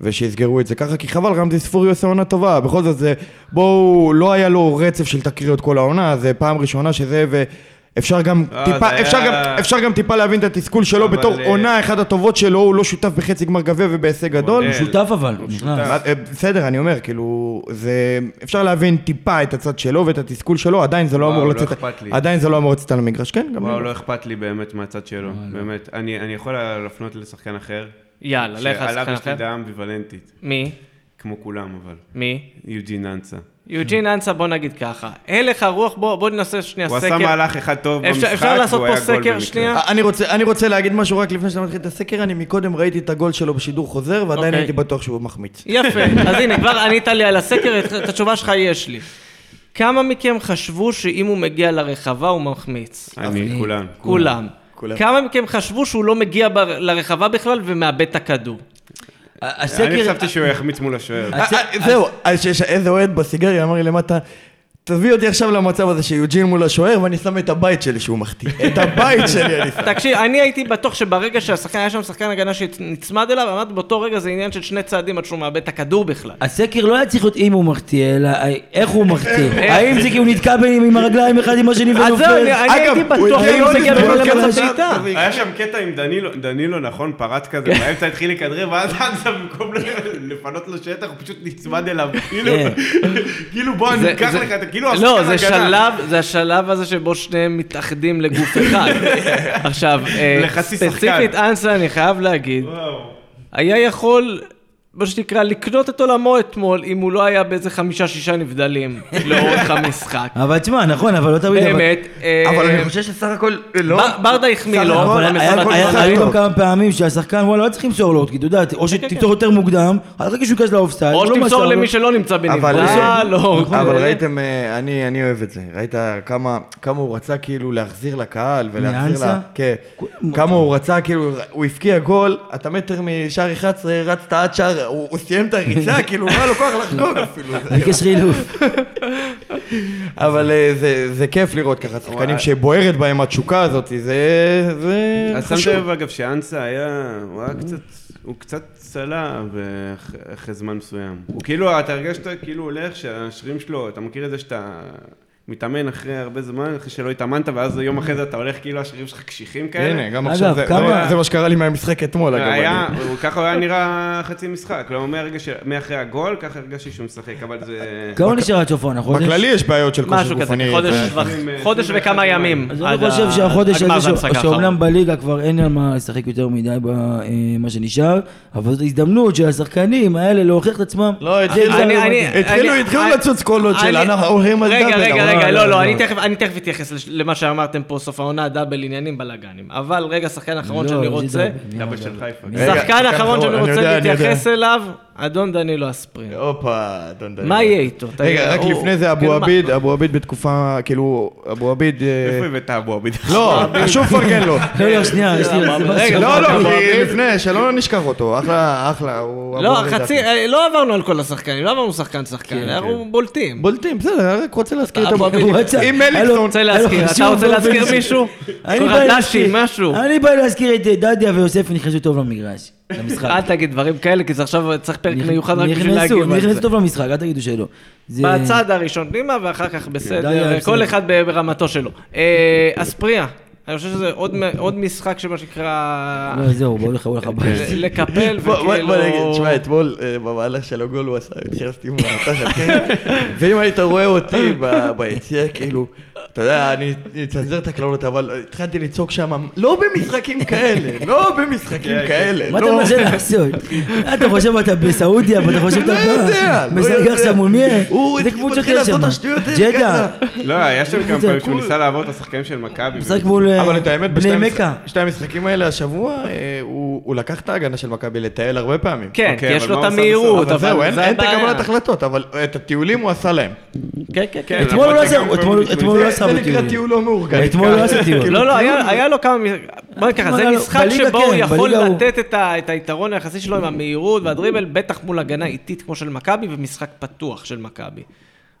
ושיסגרו את זה ככה, כי חבל, רמזי ספורי עושה עונה טובה. בכל זאת, זה... בואו, לא היה לו רצף של תקריות כל העונה, זה פעם ראשונה שזה, ו... אפשר גם, אה, טיפה, אפשר, היה- גם, אפשר גם טיפה להבין את התסכול שלו אבל, בתור אה, עונה אחת הטובות שלו, הוא לא שותף בחצי גמר גביע ובהישג גדול. מודל. שותף אבל, הוא. שותף. אה, בסדר, אני אומר, כאילו, זה... אפשר להבין טיפה את הצד שלו ואת התסכול שלו, עדיין זה לא וואו, אמור לא לצאת... עדיין זה לא אמור לצאת על המגרש, כן? גם וואו. לא אכפת לי באמת מהצד שלו, באמת. אני אני יכול להפנות לשחקן אחר, יאללה, לך על שעליו שחקן יש לי אחר. דעה אמביוולנטית, מי? כמו כולם אבל. מי? יוג'ין אנסה. יוג'ין אנסה, בוא נגיד ככה. הלך הרוח, בוא בוא ננסה שנייה הוא סקר. עשה מהלך אחד טוב אפשר- במשחק, אפשר לעשות פה סקר. שנייה? אה, אני רוצה, אני רוצה להגיד משהו רק לפני שאתה מתחיל את הסקר, אני מקודם ראיתי את הגול שלו בשידור חוזר, ועדיין אוקיי. הייתי בטוח שהוא מחמיץ. יפה, אז הנה, כבר ענית לי על הסקר, את את התשובה שלך יש לי. כמה מכם חשבו שאם הוא מגיע לרחבה הוא מחמיץ? אני, כולם. כולם. כולם. כמה מכם חשבו שהוא לא מגיע לרחבה בכלל ומאבד את הכדור? הסקר... אני חשבתי שהוא יחמיץ מול השוער. אה, אה, זהו, איזה אוהד בסיגריה אמר לי למטה, תביא אותי עכשיו למצב הזה שיוג'ין מול השוער, ואני שם את הבית שלי שהוא מחטיא. את הבית שלי אני שם. תקשיב, אני הייתי בטוח שברגע שהשחקן, היה שם שחקן הגנה שנצמד אליו, אמרתי באותו רגע זה עניין של שני צעדים עד שהוא מאבד את הכדור בכלל. הסקר לא היה צריך להיות אם הוא מחטיא, אלא איך הוא מחטיא. [laughs] האם זה כי הוא נתקע עם הרגליים אחד עם השני ונופל? אני הייתי בטוח שהוא כזאת למצב שם, בעיטה. היה שם קטע עם דנילו, דנילו נכון, פרץ כזה, באמצע התחיל לכדרר, ואז אנסה במקום לפנות לו שטח, הוא פשוט נצמד אליו. [laughs] כאילו, כאילו בוא, אני אקח לך את כאילו לא, זה. שלב, זה השלב הזה שבו שניהם מתאחדים לגוף אחד. [laughs] עכשיו, אה. ספציפית אנסה, אני חייב להגיד. היה יכול, מה שנקרא, לקנות את עולמו אתמול, אם הוא לא היה באיזה חמישה-שישה נבדלים [laughs] לאורך המשחק. אבל תשמע, נכון, אבל לא תמיד... אבל- באמת, אה, אבל אני חושב שסך הכל, לא... בר- ברדה החמיא לו, אבל היו. גם כמה פעמים שהשחקן, וואלה, לא צריך למסור לו, כי אתה יודע, או שתמסור יותר מוקדם, אחר כך שהוא ייכנס לאופסייד, או לא שתמסור. למי שלא נמצא אבל- בנבדל, לא. אבל כאלה. ראיתם, אה, אני, אני אוהב את זה. ראית כמה, כמה הוא רצה כאילו להחזיר לקהל ולהחזיר? לה... כן. כמה הוא רצה, כאילו, הוא הבקיע גול, אתה מטר משער 11, רצת עד שער, הוא, הוא סיים את הריצה, [laughs] כאילו, לא היה לו כוח לחגוג אפילו. [laughs] ביקש חילוף. [laughs] אבל אה, זה, זה כיף לראות ככה שחקנים. שבוערת בהם התשוקה הזאת, זה, זה אז שמת חשוב. לב אגב שאנסה היה, הוא היה קצת, הוא קצת צלע אחרי זמן מסוים. הוא כאילו, אתה הרגשת כאילו הולך, שהשרירים שלו, אתה מכיר את זה שאתה מתאמן אחרי הרבה זמן, אחרי שלא התאמנת, ואז יום אחרי זה אתה הולך כאילו השרירים שלך קשיחים כאלה. הנה, גם עכשיו, זה, כמה- זה, מה שקרה לי מהמשחק אתמול, אגב. היה, ככה הוא היה נראה חצי משחק, כלומר מהרגע ש... מאחרי הגול, ככה הרגשתי שהוא משחק, אבל זה... כמה נשאר עד סוף העונה? חודש? בכללי יש בעיות של כושר משהו כזה, גופני. חודש וכמה ימים. אז אני חושב שהחודש הזה. שאומנם בליגה כבר אין על מה לשחק יותר מדי במה שנשאר, אבל זאת הזדמנות של השחקנים האלה להוכיח את עצמם. לא, זה- התחילו- לא לצוץ קולות של אני- אנחנו הולכים על רגע, דאבל. רגע, לא, לא, לא, לא. אני תכף אתייחס למה שאמרתם פה, סוף העונה, דאבל עניינים, בלאגנים. אבל רגע, שחקן אחרון לא, שאני רוצה, דאבל. של חיפה. שחקן אחרון שאני אני רוצה. להתייחס אליו, אדון דנילו אספרין. הופה, אדון דניאל. מה יהיה איתו? רגע, רק לפני זה אבו כאילו, מה- עביד, אבו עביד בתקופה, כאילו, אבו עביד... אה, איפה הבאת אבו עביד? לא, שוב פרגן לו. לא, לא, שנייה, יש לי... רגע, זה משהו. רגע, לא, לא, אבו עביד. לפני, שלא נשכח אותו, אחלה, אחלה, הוא... אבו לא, חצי. אה, לא עברנו על כל השחקנים, לא עברנו שחקן שחקן, כן, אנחנו בולטים. בולטים, בסדר, רק רוצה להזכיר את אבו רצה- אם מליקסון... רוצה להזכיר, אתה רוצה להזכיר מישהו? אני קורא בא דשי, להזכיר- משהו. אני בא להזכיר את אה, דדיה ויוסף נכנסו טוב למגרש, למשחק. אל תגיד דברים כאלה, כי זה עכשיו צריך פרק מיוחד רק בשביל נכנסו, על נכנסו זה. טוב למשחק, אל תגידו שלא. בצד הראשון פנימה, ואחר כך בסדר, כל. אחד ברמתו שלו. אה, אספריה, אני חושב שזה עוד משחק שמה שנקרא... לא, זהו, בוא הולך, הולך הביתה. ל- לקפל וכאילו... בוא נגיד, תשמע, אתמול אה, במהלך של הגול הוא עשה, נכנסתי עם כן? ואם היית רואה אותי ביציע, כאילו, אתה יודע, אני אצנזר את הקללות, אבל התחלתי לצעוק שם, לא במשחקים כאלה, לא במשחקים כאלה, מה אתה לא. מנסה לעשות? אתה חושב אתה בסעודיה, ואתה חושב לא אתה יודע, לא יודע. עכשיו מול מי? הוא קבוצות לעשות יש את שם? השטויות האלה ג'דה, לא, היה שם כמה פעמים שהוא קול. ניסה לעבור את השחקנים של מכבי. משחק מול אבל את האמת, בני בשתי המשחקים האלה השבוע, אה, הוא לקח את ההגנה של מכבי לטייל הרבה פעמים. כן, אוקיי, כי יש לו את עשה המהירות, אבל זהו, אין זה. הקבלת החלטות, אבל את הטיולים הוא עשה להם. כן, כן, כן. אתמול הוא לא עשה, אתמול- הוא- אתמול הוא לא עשה זה נקרא. טיול לא מאורגן. אתמול הוא לא עשה טיול. לא, לא, היה לו כמה... בוא נגיד ככה, זה משחק שבו הוא כן, יכול לתת את היתרון היחסי שלו עם המהירות והדריבל, בטח מול הגנה איטית כמו של מכבי ומשחק פתוח של מכבי.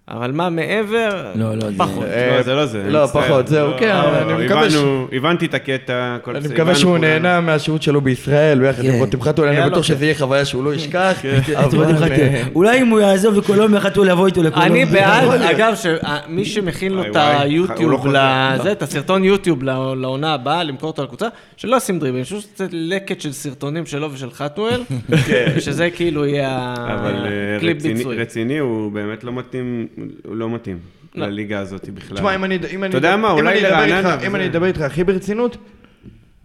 אבל מה מעבר? לא, לא, זה- פחות. לא, זה לא זה. לא. פחות, זהו, לא, כן, לא, אני לא, מקווה ש- הבנו- הבנתי את הקטע. הכל אני מקווה שהוא כולנו. נהנה מהשהות שלו בישראל, ביחד עם כן. רותם חתול, אני בטוח. שזה יהיה חוויה שהוא לא ישכח. אבל, לך, אה, אולי אם הוא יעזוב לקולומביה, חתול יבוא איתו לקולומביה. אני בעד. אגב, שמי שמכין לו את הוא לא היוטיוב. לזה, את הסרטון יוטיוב לא- לעונה הבאה, למכור אותו לקבוצה, שלא ישים דריבל, פשוט יוצא לקט של סרטונים שלו ושל חתואל, [laughs] ושזה כאילו יהיה אבל אה, הקליפ רציני- ביצועי. רציני, הוא באמת לא מתאים, הוא לא מתאים לא. לליגה הזאת בכלל. תשמע, אם אני... אם אני- אתה יודע מה, אם אולי אני לרעננה אם וזה. אני אדבר איתך הכי ברצינות,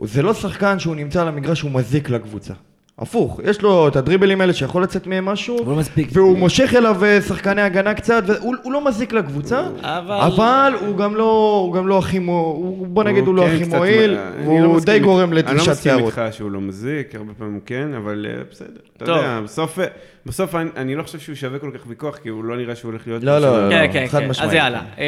זה לא שחקן שהוא נמצא על המגרש, הוא מזיק לקבוצה. הפוך, יש לו את הדריבלים האלה שיכול לצאת מהם משהו, לא מספיק. והוא מושך אליו אה, שחקני הגנה קצת, והוא הוא לא מזיק לקבוצה, אבל- אבל הוא גם לא, הוא גם לא הכי, מו- הוא- בוא נגיד הוא לא כן הכי מועיל, אני לא די גורם אני לדרישת לא מסכים שערות. איתך שהוא לא מזיק, הרבה פעמים הוא כן, אבל אה, בסדר. אתה. יודע, בסוף, אה, בסוף אני- אני לא חושב שהוא שווה כל כך ויכוח, כי הוא לא נראה שהוא הולך להיות... לא, פה לא, של- כן, כן, חד כן. אז משמעית. יאללה. אה,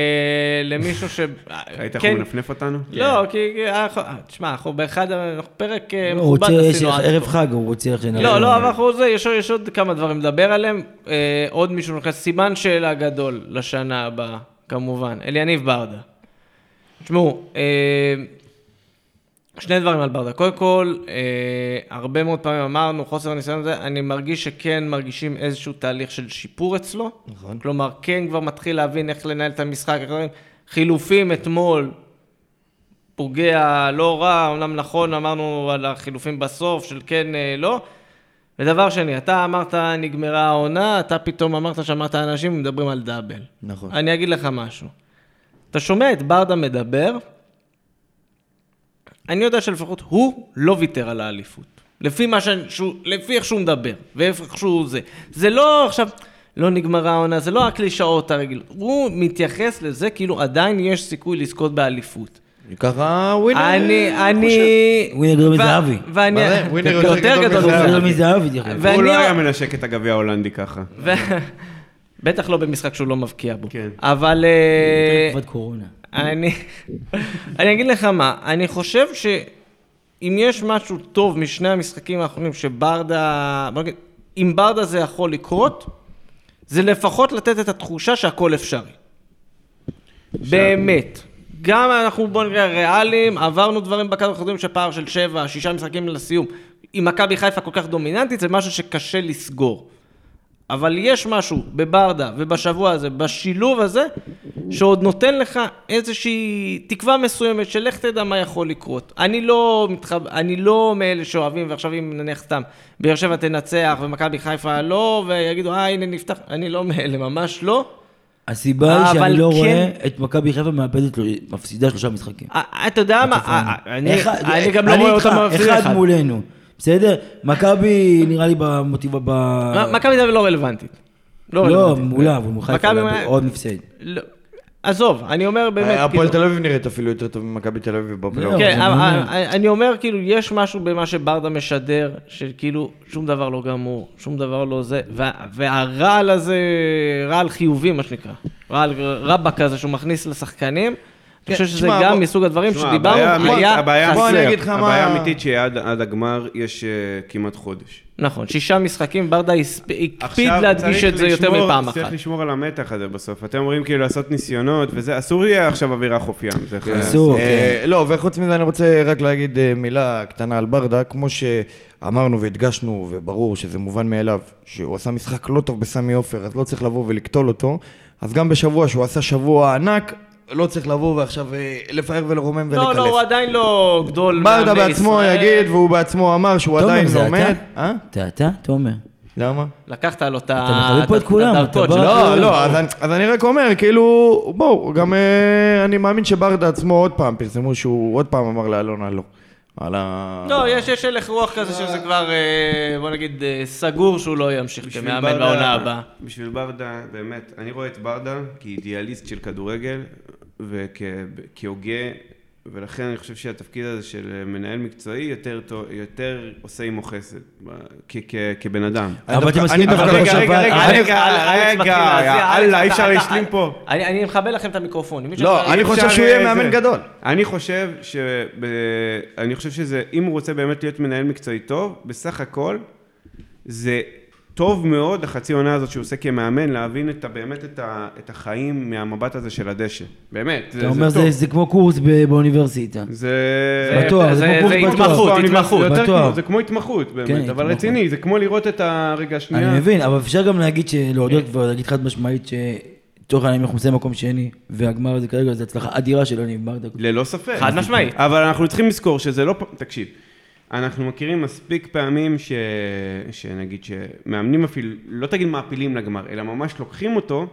למישהו ש... [laughs] היית כן. יכול לנפנף אותנו? לא, כי... אנחנו- אה, תשמע, אנחנו באחד... אנחנו פרק אה, לא, מכובד עשינו עד ערב. חג, הוא רוצה איך שנראה. לא, לא, אבל אנחנו זה, יש יש עוד כמה דברים לדבר עליהם. אה, עוד מישהו נכנס, סימן שאלה גדול לשנה הבאה, כמובן. אליניב ברדה. תשמעו, אה, שני דברים על ברדה. קודם כל, אה, הרבה מאוד פעמים אמרנו, חוסר הניסיון הזה, אני מרגיש שכן מרגישים איזשהו תהליך של שיפור אצלו. נכון. כלומר, כן כבר מתחיל להבין איך לנהל את המשחק. חילופים אתמול, פוגע לא רע, אמנם נכון, אמרנו על החילופים בסוף, של כן, אה, לא. ודבר שני, אתה אמרת נגמרה העונה, אתה פתאום אמרת שאמרת אנשים מדברים על דאבל. נכון. אני אגיד לך משהו. אתה שומע את ברדה מדבר, אני יודע שלפחות הוא לא ויתר על האליפות. לפי מה ש... שהוא... לפי איך שהוא מדבר, ואיך שהוא זה. זה לא עכשיו, לא נגמרה העונה, זה לא הקלישאות הרגילות. הוא מתייחס לזה כאילו עדיין יש סיכוי לזכות באליפות. ככה ווינר... אני, אני... ווינר גדול מזהבי. ואני... ווינר יותר גדול מזהבי. הוא לא היה מנשק את הגביע ההולנדי ככה. [laughs] בטח לא במשחק שהוא לא מבקיע בו. כן. אבל... אה, תקופת קורונה. אני, אני אגיד לך מה, אני חושב שאם יש משהו טוב משני המשחקים האחרונים שברדה, אם ברדה זה יכול לקרות, זה לפחות לתת את התחושה שהכל אפשרי. באמת. גם אנחנו, בוא נראה, ריאליים, עברנו דברים בקו החוזרים של פער של שבע, שישה משחקים לסיום. אם מכבי חיפה כל כך דומיננטית, זה משהו שקשה לסגור. אבל יש משהו בברדה ובשבוע הזה, בשילוב הזה, שעוד נותן לך איזושהי תקווה מסוימת של לך תדע מה יכול לקרות. אני לא, מתחב... אני לא מאלה שאוהבים, ועכשיו אם נניח סתם, באר שבע תנצח ומכבי חיפה לא, ויגידו, אה, הנה נפתח, אני לא מאלה, ממש לא. הסיבה היא שאני לא כן- רואה את מכבי חיפה מאבדת, מפסידה שלושה משחקים. אה, אתה יודע מה, אה, אני אחד- אני גם לא אני רואה איתך, אותם מפסידים אחד אחד. מולנו, בסדר? מכבי נראה לי במוטיבה, ב... מה- מכבי תל אביב לא רלוונטית. לא לא. מולה, אבל מול חיפה, עוד מפסד. לא. עזוב, אני אומר באמת, כאילו... הפועל תל אביב נראית אפילו יותר טוב ממכבי תל אביב בפלייאוף. לא, כן, אני אבל- אומר. אני אומר, כאילו, יש משהו במה שברדה משדר, שכאילו, שום דבר לא גמור, שום דבר לא זה, וה- והרעל הזה, רעל חיובי, מה שנקרא. רעל רבאק כזה שהוא מכניס לשחקנים. אני חושב שזה גם מסוג הדברים שדיברנו, היה הבעיה- בוא אני חסר. אגיד לך מה- הבעיה האמיתית שעד עד הגמר יש אה, כמעט חודש. נכון, שישה משחקים, ברדה הקפיד עכשיו להדגיש את זה יותר מפעם אחת. צריך לשמור על המתח הזה בסוף. אתם אומרים כאילו לעשות ניסיונות וזה, אסור יהיה עכשיו אווירה חוף ים. זה חייב. אסור. אה, לא, וחוץ מזה אני רוצה רק להגיד אה, מילה קטנה על ברדה, כמו שאמרנו והדגשנו, וברור שזה מובן מאליו, שהוא עשה משחק לא טוב בסמי עופר, אז לא צריך לבוא ולקטול אותו, אז גם בשבוע שהוא עשה שבוע ענק, לא צריך לבוא ועכשיו אה, לפאר ולרומם ולקלף. לא, לא, הוא עדיין לא גדול ברדה מאמני בעצמו ישראל. יגיד, והוא בעצמו אמר שהוא תומר, עדיין זה לומד. אתה? אה? אתה, אתה, תומר. למה? לקחת לו את ה... אתה מכבד פה את כולם, הדרכות לא, לא, אז אני- אז אני רק אומר, כאילו, בואו, גם אה, אני מאמין שברדה עצמו עוד פעם פרסמו שהוא עוד פעם אמר לאלונה לא. על ה... לא, יש, יש הלך רוח כזה שזה כבר, אה, בוא נגיד, אה, סגור שהוא לא ימשיך כמאמן בעונה הבאה. בשביל ברדה, באמת, אני רואה את ברדה כאידיאליסט של כדורגל וכהוגה, ולכן אני חושב שהתפקיד הזה של מנהל מקצועי יותר, יותר עושה עמו חסד, ב- כ- כ- כבן אדם. אבל אתם מסכימים דווקא רגע, חושב- רגע, רגע, רגע, יאללה, אי אפשר להשלים פה. אני אני מכבה לכם את המיקרופונים. מי לא, אני חושב שהוא יהיה אה, מאמן זה. גדול. אני חושב ש... אני חושב שזה, אם הוא רוצה באמת להיות מנהל מקצועי טוב, בסך הכל, זה טוב מאוד, החצי עונה הזאת שהוא עושה כמאמן, להבין את, ה- באמת את, ה, את החיים מהמבט הזה של הדשא. באמת, זה, אתה אומר זה טוב. זה- זה כמו קורס ב- באוניברסיטה. זה... בתואר, זה זה- כמו זה קורס התמחות. התמחות. יותר בתואר. כמו- זה כמו התמחות, באמת, כן, אבל התמחות. רציני, זה כמו לראות את הרגע השנייה. אני מבין, אבל אפשר גם להגיד שלהודות ולהגיד חד משמעית שלצורך העניין אנחנו נמצאים במקום שני, והגמר הזה כרגע זה הצלחה אדירה של יניב ברדה. ללא ספק. חד משמעית. אבל אנחנו צריכים לזכור שזה לא... תקשיב, אנחנו מכירים מספיק פעמים ש... שנגיד שמאמנים אפילו, לא תגיד מעפילים לגמר, אלא ממש לוקחים אותו,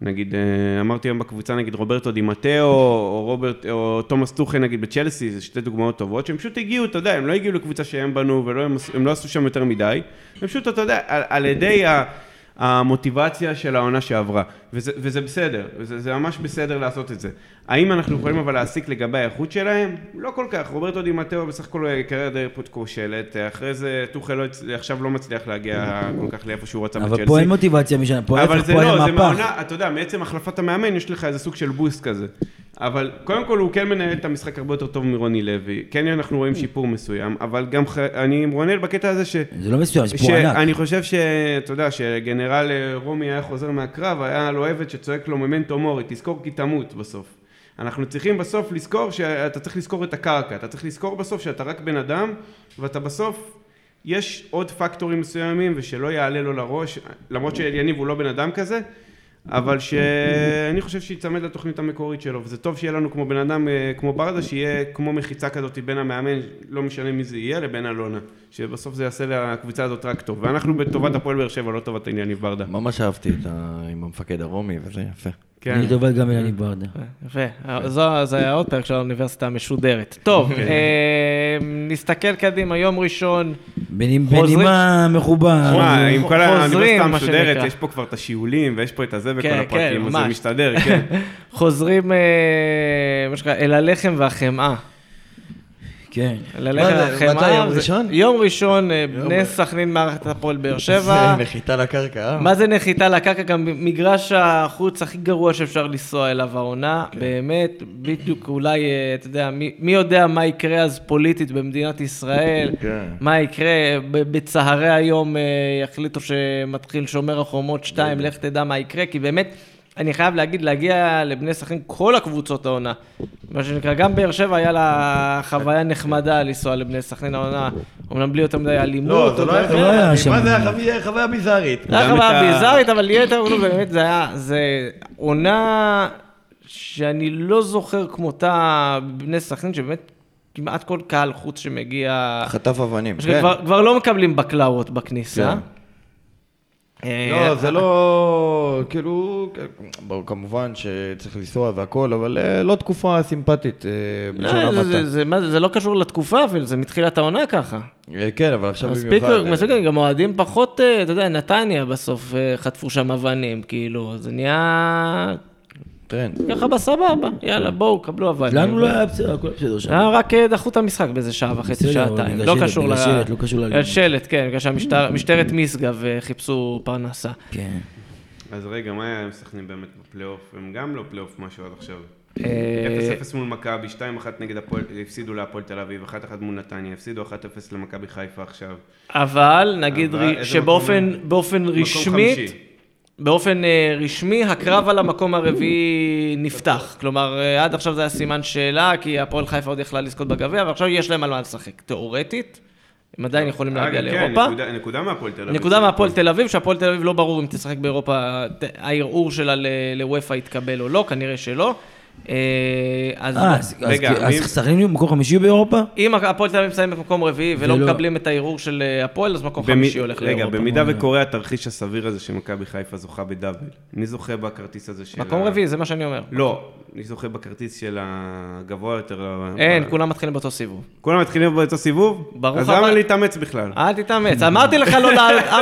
נגיד, אה, אמרתי היום בקבוצה, נגיד רוברטו דימטאו, או רוברט, או תומאס טוחן נגיד בצ'לסי, זה שתי דוגמאות טובות, שהם פשוט הגיעו, אתה יודע, הם לא הגיעו לקבוצה שהם בנו, ולא, הם, הם לא עשו שם יותר מדי, הם פשוט, אתה יודע, על, על ידי ה... המוטיבציה של העונה שעברה, וזה, וזה בסדר, וזה זה ממש בסדר לעשות את זה. האם אנחנו יכולים אבל להסיק לגבי האיכות שלהם? לא כל כך, רוברטו דימטאו בסך הכל קריירה די פות כושלת, אחרי זה טוחל לא, עכשיו לא מצליח להגיע כל כך לאיפה שהוא רצה בצ'לסי. אבל פה אין מוטיבציה משנה, פה אבל ההפך, זה פה היה לא, זה מהפך. מעונה, אתה יודע, מעצם החלפת המאמן יש לך איזה סוג של בוסט כזה. אבל קודם כל הוא כן מנהל את המשחק הרבה יותר טוב מרוני לוי. כן אנחנו רואים שיפור מסוים, אבל גם ח... אני עם רונל בקטע הזה ש... זה לא מסוים, פה ענק. שאני חושב שאתה יודע, שגנרל אה, רומי היה חוזר מהקרב, היה לו עבד שצועק לו ממנטו מורי, תזכור כי תמות בסוף. אנחנו צריכים בסוף לזכור שאתה צריך לזכור את הקרקע, אתה צריך לזכור בסוף שאתה רק בן אדם, ואתה בסוף, יש עוד פקטורים מסוימים ושלא יעלה לו לראש, למרות שיניב הוא לא בן אדם כזה, אבל שאני חושב שיצמד לתוכנית המקורית שלו, וזה טוב שיהיה לנו כמו בן אדם, אה, כמו ברדה, שיהיה כמו מחיצה כזאת בין המאמן, לא משנה מי זה יהיה, לבין אלונה, שבסוף זה יעשה לקבוצה הזאת רק טוב, ואנחנו בטובת הפועל באר שבע, לא טובת יניב ברדה. ממש אהבתי את ה... עם המפקד הרומי וזה יפה. כן. אני טובל גם אליניב ברדה. יפה, זו, זה היה עוד פרק של האוניברסיטה המשודרת. טוב, אוקיי. אה, נסתכל קדימה, יום ראשון, בנימה מכובד. שמע, עם כל האוניברסיטה המשודרת. יש פה כבר את השיעולים, ויש פה את הזה וכל כן, הפרקים, כן, אז זה ממש. משתדר, כן. [laughs] חוזרים, אה, מה שנקרא, אל הלחם והחמאה. כן. זה, והחמאה. מתי, יום ראשון? יום ראשון, אה, בני סכנין מערכת הפועל באר [laughs] שבע. זה נחיתה לקרקע, אה? מה זה נחיתה לקרקע? גם מגרש החוץ הכי גרוע שאפשר לנסוע אליו העונה, כן. באמת, בדיוק אולי, אה, אתה יודע, מי, יודע מה יקרה אז פוליטית במדינת ישראל, כן. מה יקרה, בצהרי היום יחליטו שמתחיל שומר החומות 2, לך תדע מה יקרה, כי באמת, אני חייב להגיד, להגיע לבני סכנין, כל הקבוצות העונה, מה שנקרא, גם באר שבע היה לה חוויה נחמדה לנסוע לבני סכנין העונה, אמנם בלי יותר מדי אלימות. לא, זה לא היה או לא שם. מה זה היה חוויה- ביזארית. זה היה חוויה ביזארית, אבל יהיה יותר גדול, באמת, זה היה, זה עונה שאני לא זוכר כמותה בבני סכנין, שבאמת כמעט כל קהל חוץ שמגיע, חטף אבנים, כן. כבר לא מקבלים בקלאות בכניסה. אה, לא, זה לא, כאילו, כמובן שצריך לנסוע והכל, אבל אה, לא תקופה סימפטית, אה, בלשון לא, זה- המעטה. לא קשור לתקופה אפילו, זה מתחילת העונה ככה. אה, כן, אבל עכשיו במיוחד. אה, מספיק, גם אוהדים פחות, אה, אתה יודע, נתניה בסוף אה, חטפו שם אבנים, כאילו, זה נהיה טרנד. ככה בסבבה, יאללה, בואו, קבלו אבנים. לנו לא היה בסדר, הכל בסדר שם. אה, רק אה, דחו את המשחק באיזה שעה וחצי, אבל שעתיים. לא שלט, קשור ל... שלט, לא קשור לאלימות. שלט, כן, בגלל שמשטרת משגב אה, חיפשו פרנסה. כן. אז רגע, מה היה עם סכנין באמת בפלייאוף? הם גם לא פלייאוף משהו עד עכשיו. אה, 0-0 מול מכבי, 2-1 נגד הפועל, הפסידו להפועל תל אביב, 1-1 מול נתניה, הפסידו 1-0 למכבי חיפה עכשיו. אבל נגיד אבל שבאופן רשמית, חמישי. באופן אה, רשמי, הקרב על המקום הרביעי נפתח. כלומר, אה, עד עכשיו זה היה סימן שאלה, כי הפועל חיפה עוד יכלה לזכות בגביע, ועכשיו יש להם על מה לשחק. תיאורטית, הם עדיין יכולים להגיע כן, לאירופה. נקודה- מהפועל תל אביב. נקודה מהפועל תל אביב, שהפועל תל אביב לא ברור אם תשחק באירופה, הערעור שלה לוופא יתקבל או לא, כנראה שלא. אה, אז אה, רגע, אז- סכנין יהיו במקום חמישי באירופה? אם הפועל תל אביב מסיים במקום רביעי ולא מקבלים את הערעור של אה, הפועל, אז מקום חמישי הולך רגע, לאירופה. במידה וקורה התרחיש הסביר הזה שמכבי חיפה זוכה בדאבל, מי זוכה בכרטיס הזה של... מקום רביעי, זה מה שאני אומר. לא, מי זוכה בכרטיס של הגבוה יותר? אין, כולם מתחילים באותו סיבוב. כולם מתחילים באותו סיבוב? ברוך אז. למה להתאמץ בכלל? אל תתאמץ, אמרתי לך לא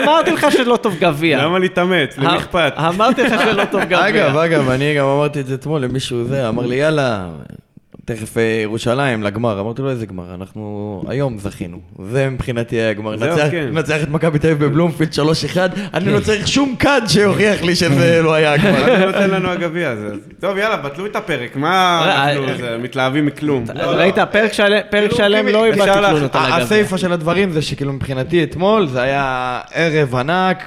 אמרתי לך שלא טוב גביע. למה להתאמץ? למי אכפת? אמרתי לך שלא טוב [laughs] גביע. אגב, אגב, אני גם אמרתי את זה אתמול למישהו זה, אמר לי, יאללה, תכף אה, ירושלים לגמר. אמרתי לו, איזה גמר? אנחנו היום זכינו. זה מבחינתי היה נצח- כן. נצח את מכבי תל אביב בבלומפילד 3-1, אני לא צריך שום כד שיוכיח לי שזה [laughs] לא היה הגמר. זה נותן לנו הגביע הזה? טוב, יאללה, בטלו את הפרק, מה אה, אנחנו אה, מתלהבים מכלום? ראית, פרק שלם- פרק שלם לא איבדתי תלונות על הגביע. הסיפה של הדברים זה שכאילו מבחינתי אתמול זה היה ערב ענק,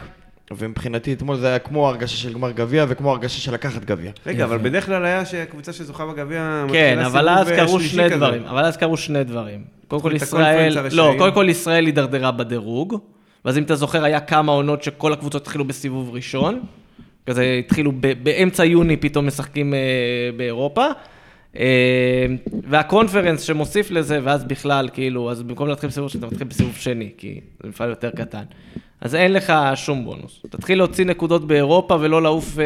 ומבחינתי אתמול זה היה כמו הרגשה של גמר גביע וכמו הרגשה של לקחת גביע. רגע, אבל בדרך כלל היה שהקבוצה שזוכה בגביע... כן, אבל אז אה, קרו שני כזה. דברים. אבל אז קרו שני דברים. קודם כל ישראל, לא. קודם כל ישראל הידרדרה בדירוג. ואז אם אתה זוכר, היה כמה עונות שכל הקבוצות התחילו בסיבוב ראשון. כזה התחילו באמצע יוני פתאום משחקים אה, באירופה. אה, והקונפרנס שמוסיף לזה, ואז בכלל, כאילו, אז במקום להתחיל בסיבוב ראשון, אתה מתחיל בסיבוב שני, כי זה מפעל יותר קטן. אז אין לך שום בונוס. תתחיל להוציא נקודות באירופה ולא לעוף אה,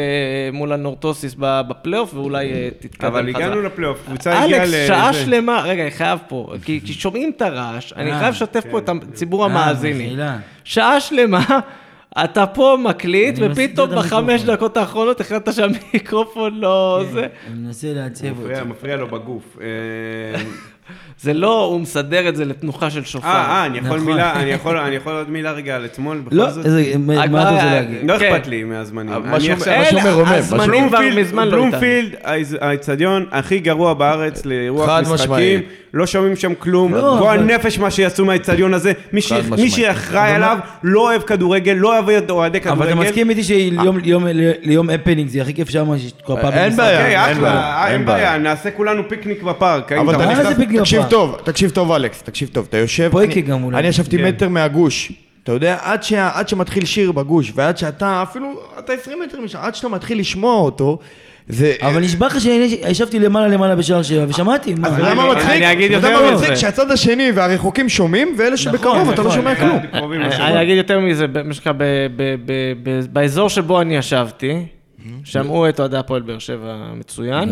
מול הנורטוסיס בפלייאוף, ואולי אה, תתקדם אבל חזרה. הגענו לפלייאוף, קבוצה הגיעה אלכס, ל... שעה זה. שלמה, רגע, אני חייב פה, כי, כי שומעים את הרעש, אני אה, חייב לשתף פה את ציבור אה, המאזינים. שעה שלמה, אתה פה מקליט, ופתאום בחמש. דקות האחרונות החלטת שהמיקרופון לא זה. אני מנסה לעצב אותו. מפריע- מפריע לו בגוף. אה, זה לא, הוא מסדר את זה לתנוחה של שופר. אה, אה, אני יכול נכון. מילה, אני יכול אני יכול עוד מילה רגע על אתמול, בכל לא, זאת? איזה- מה אתה רוצה להגיד? לא כן. אכפת לי מהזמנים. מה מרומם, מה הזמנים כבר מזמן לא איתנו. בלומפילד, האיצטדיון הכי גרוע בארץ לאירוח משחקים. לא שומעים שם כלום, לא, גועל אבל- נפש מה שיעשו מהאיצטדיון הזה, מי. שאחראי עליו לא אוהב כדורגל, לא אוהב אוהדי אבל אתה כדורגל. מסכים איתי שיום ליום- ליום הפנינג זה הכי כיף שם, שיש כל פעם אין במשחק. בעיה. אוקיי, אין אחלה, בעיה, אין אין בעיה. נעשה כולנו פיקניק בפארק. אבל מה זה נכנס, פיקניק? טוב, תקשיב טוב אלכס, תקשיב טוב, אתה יושב, פויקי גם אולי. אני ישבתי כן. מטר מהגוש, אתה יודע, עד שה- עד שמתחיל שיר בגוש, ועד שאתה, אפילו, אתה 20 מטר משם, עד שאתה מתחיל לשמוע אותו, זה... אבל נשבע לך שישבתי למעלה למעלה בשער שבע ושמעתי. מה? אז למה אני- מצחיק? אני אגיד אתה יודע יותר מה מזה. מצחיק? שהצד השני והרחוקים שומעים, ואלה שבקרוב אתה לא נכון, שומע נכון. כלום. קרובים אני- לשם. אני אגיד יותר מזה, מה שנקרא, ב- ב- ב- ב- באזור שבו אני ישבתי, שמעו את אוהדי הפועל באר שבע מצוין.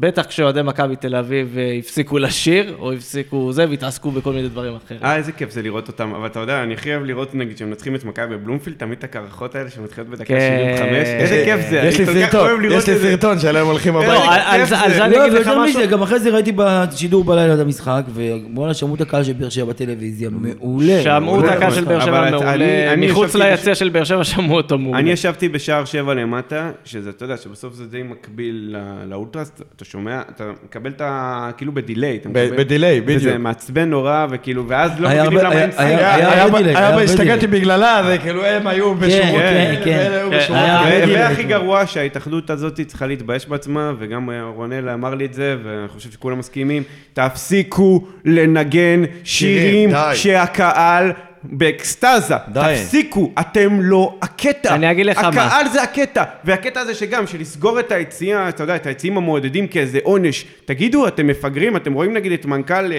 בטח כשאוהדי מכבי תל אביב אה, הפסיקו לשיר, או הפסיקו זה, והתעסקו בכל מיני דברים אחרים. אה, איזה כיף זה לראות אותם, אבל אתה יודע, אני הכי אוהב לראות, נגיד, שמנצחים את מכבי בבלומפילד, תמיד את הקרחות האלה שמתחילות בדקה כן. 75, איזה כיף זה, יש לי אני כל כך סרטון, אוהב לראות יש לי את זה. סרטון שעליהם הולכים לא, הביתה. על- על זה- אני לא, אגיד לך משהו. גם אחרי זה ראיתי בשידור בלילה את המשחק, ובואנה שמעו את הקהל של באר שבע בטלוויזיה, מעולה. שמעו את. הקהל של באר שבע מעולה, מחוץ ליציע של באר שבע שמעו אותו מעולה. אני ישבתי בשער שבע למטה, שזה, אתה יודע, שבסוף זה די מקביל לאולטרס, אתה שומע, אתה מקבל את ה... כאילו בדיליי. אתה מקבל- בדיליי, בדיוק. וזה מעצבן נורא, וכאילו, ואז לא מבינים הרבה- למה אין סיבה. היה- היה השתגעתי. בגללה, זה כאילו הם היו בשורות כן, כאלה, כן. היו כן, בשורות היה- כאלה. בדיליי. והכי גרוע שההתאחדות הזאת צריכה להתבייש בעצמה, וגם אה, רונל אמר לי את זה, ואני חושב שכולם מסכימים, תפסיקו לנגן שירים. שהקהל באקסטזה. די. תפסיקו, אתם לא הקטע. אני אגיד לך מה. הקהל זה הקטע. והקטע הזה שגם, של לסגור את היציאה, אתה יודע, את היציאים המעודדים כאיזה עונש. תגידו, אתם מפגרים, אתם רואים נגיד את מנכ"ל אה,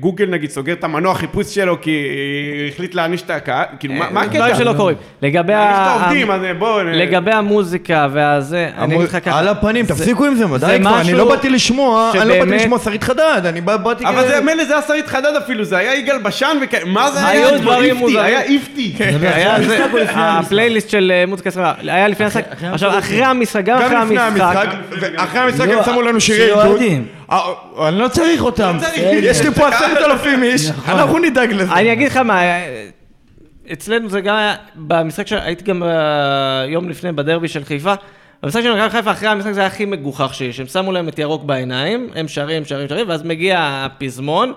גוגל נגיד סוגר את המנוע חיפוש שלו כי אה, החליט להעניש את הקהל? כאילו, מה מה הקטע? דברים שלא קורים. לגבי ה- העובדים, אז בואו... לגבי המוזיקה והזה, אני אגיד לך ככה. על הפנים, תפסיקו עם זה, די כבר, אני לא באתי לשמוע, אני לא באתי לשמוע שרית חדד, אני בא- באתי אבל כ- זה, מילא זה היה שרית חדד אפילו, זה היה יגאל בשן וכאלה, מה זה היו היה? דברים מוזרים. היה איפטי. היה זה, לפני המשחק? הפלייליסט של אה, מוזיקה סביבה, היה לפני המשחק, אחרי עכשיו. אחרי המשחק, גם אחרי המשחק, ואחרי המשחק לא, הם שמו לנו שירי עידוד. אוהדים. אה, אני לא צריך אותם, צריך. יש לי פה עשרת אלפים איש, נכון. אנחנו נדאג לזה. אני אגיד לך מה, אה, אצלנו זה גם היה, במשחק שהייתי גם אה, יום לפני בדרבי של חיפה, במשחק של מכבי חיפה אחרי המשחק זה היה הכי מגוחך שיש, הם שמו להם את ירוק בעיניים, הם שרים, שרים, שרים, ואז מגיע הפזמון,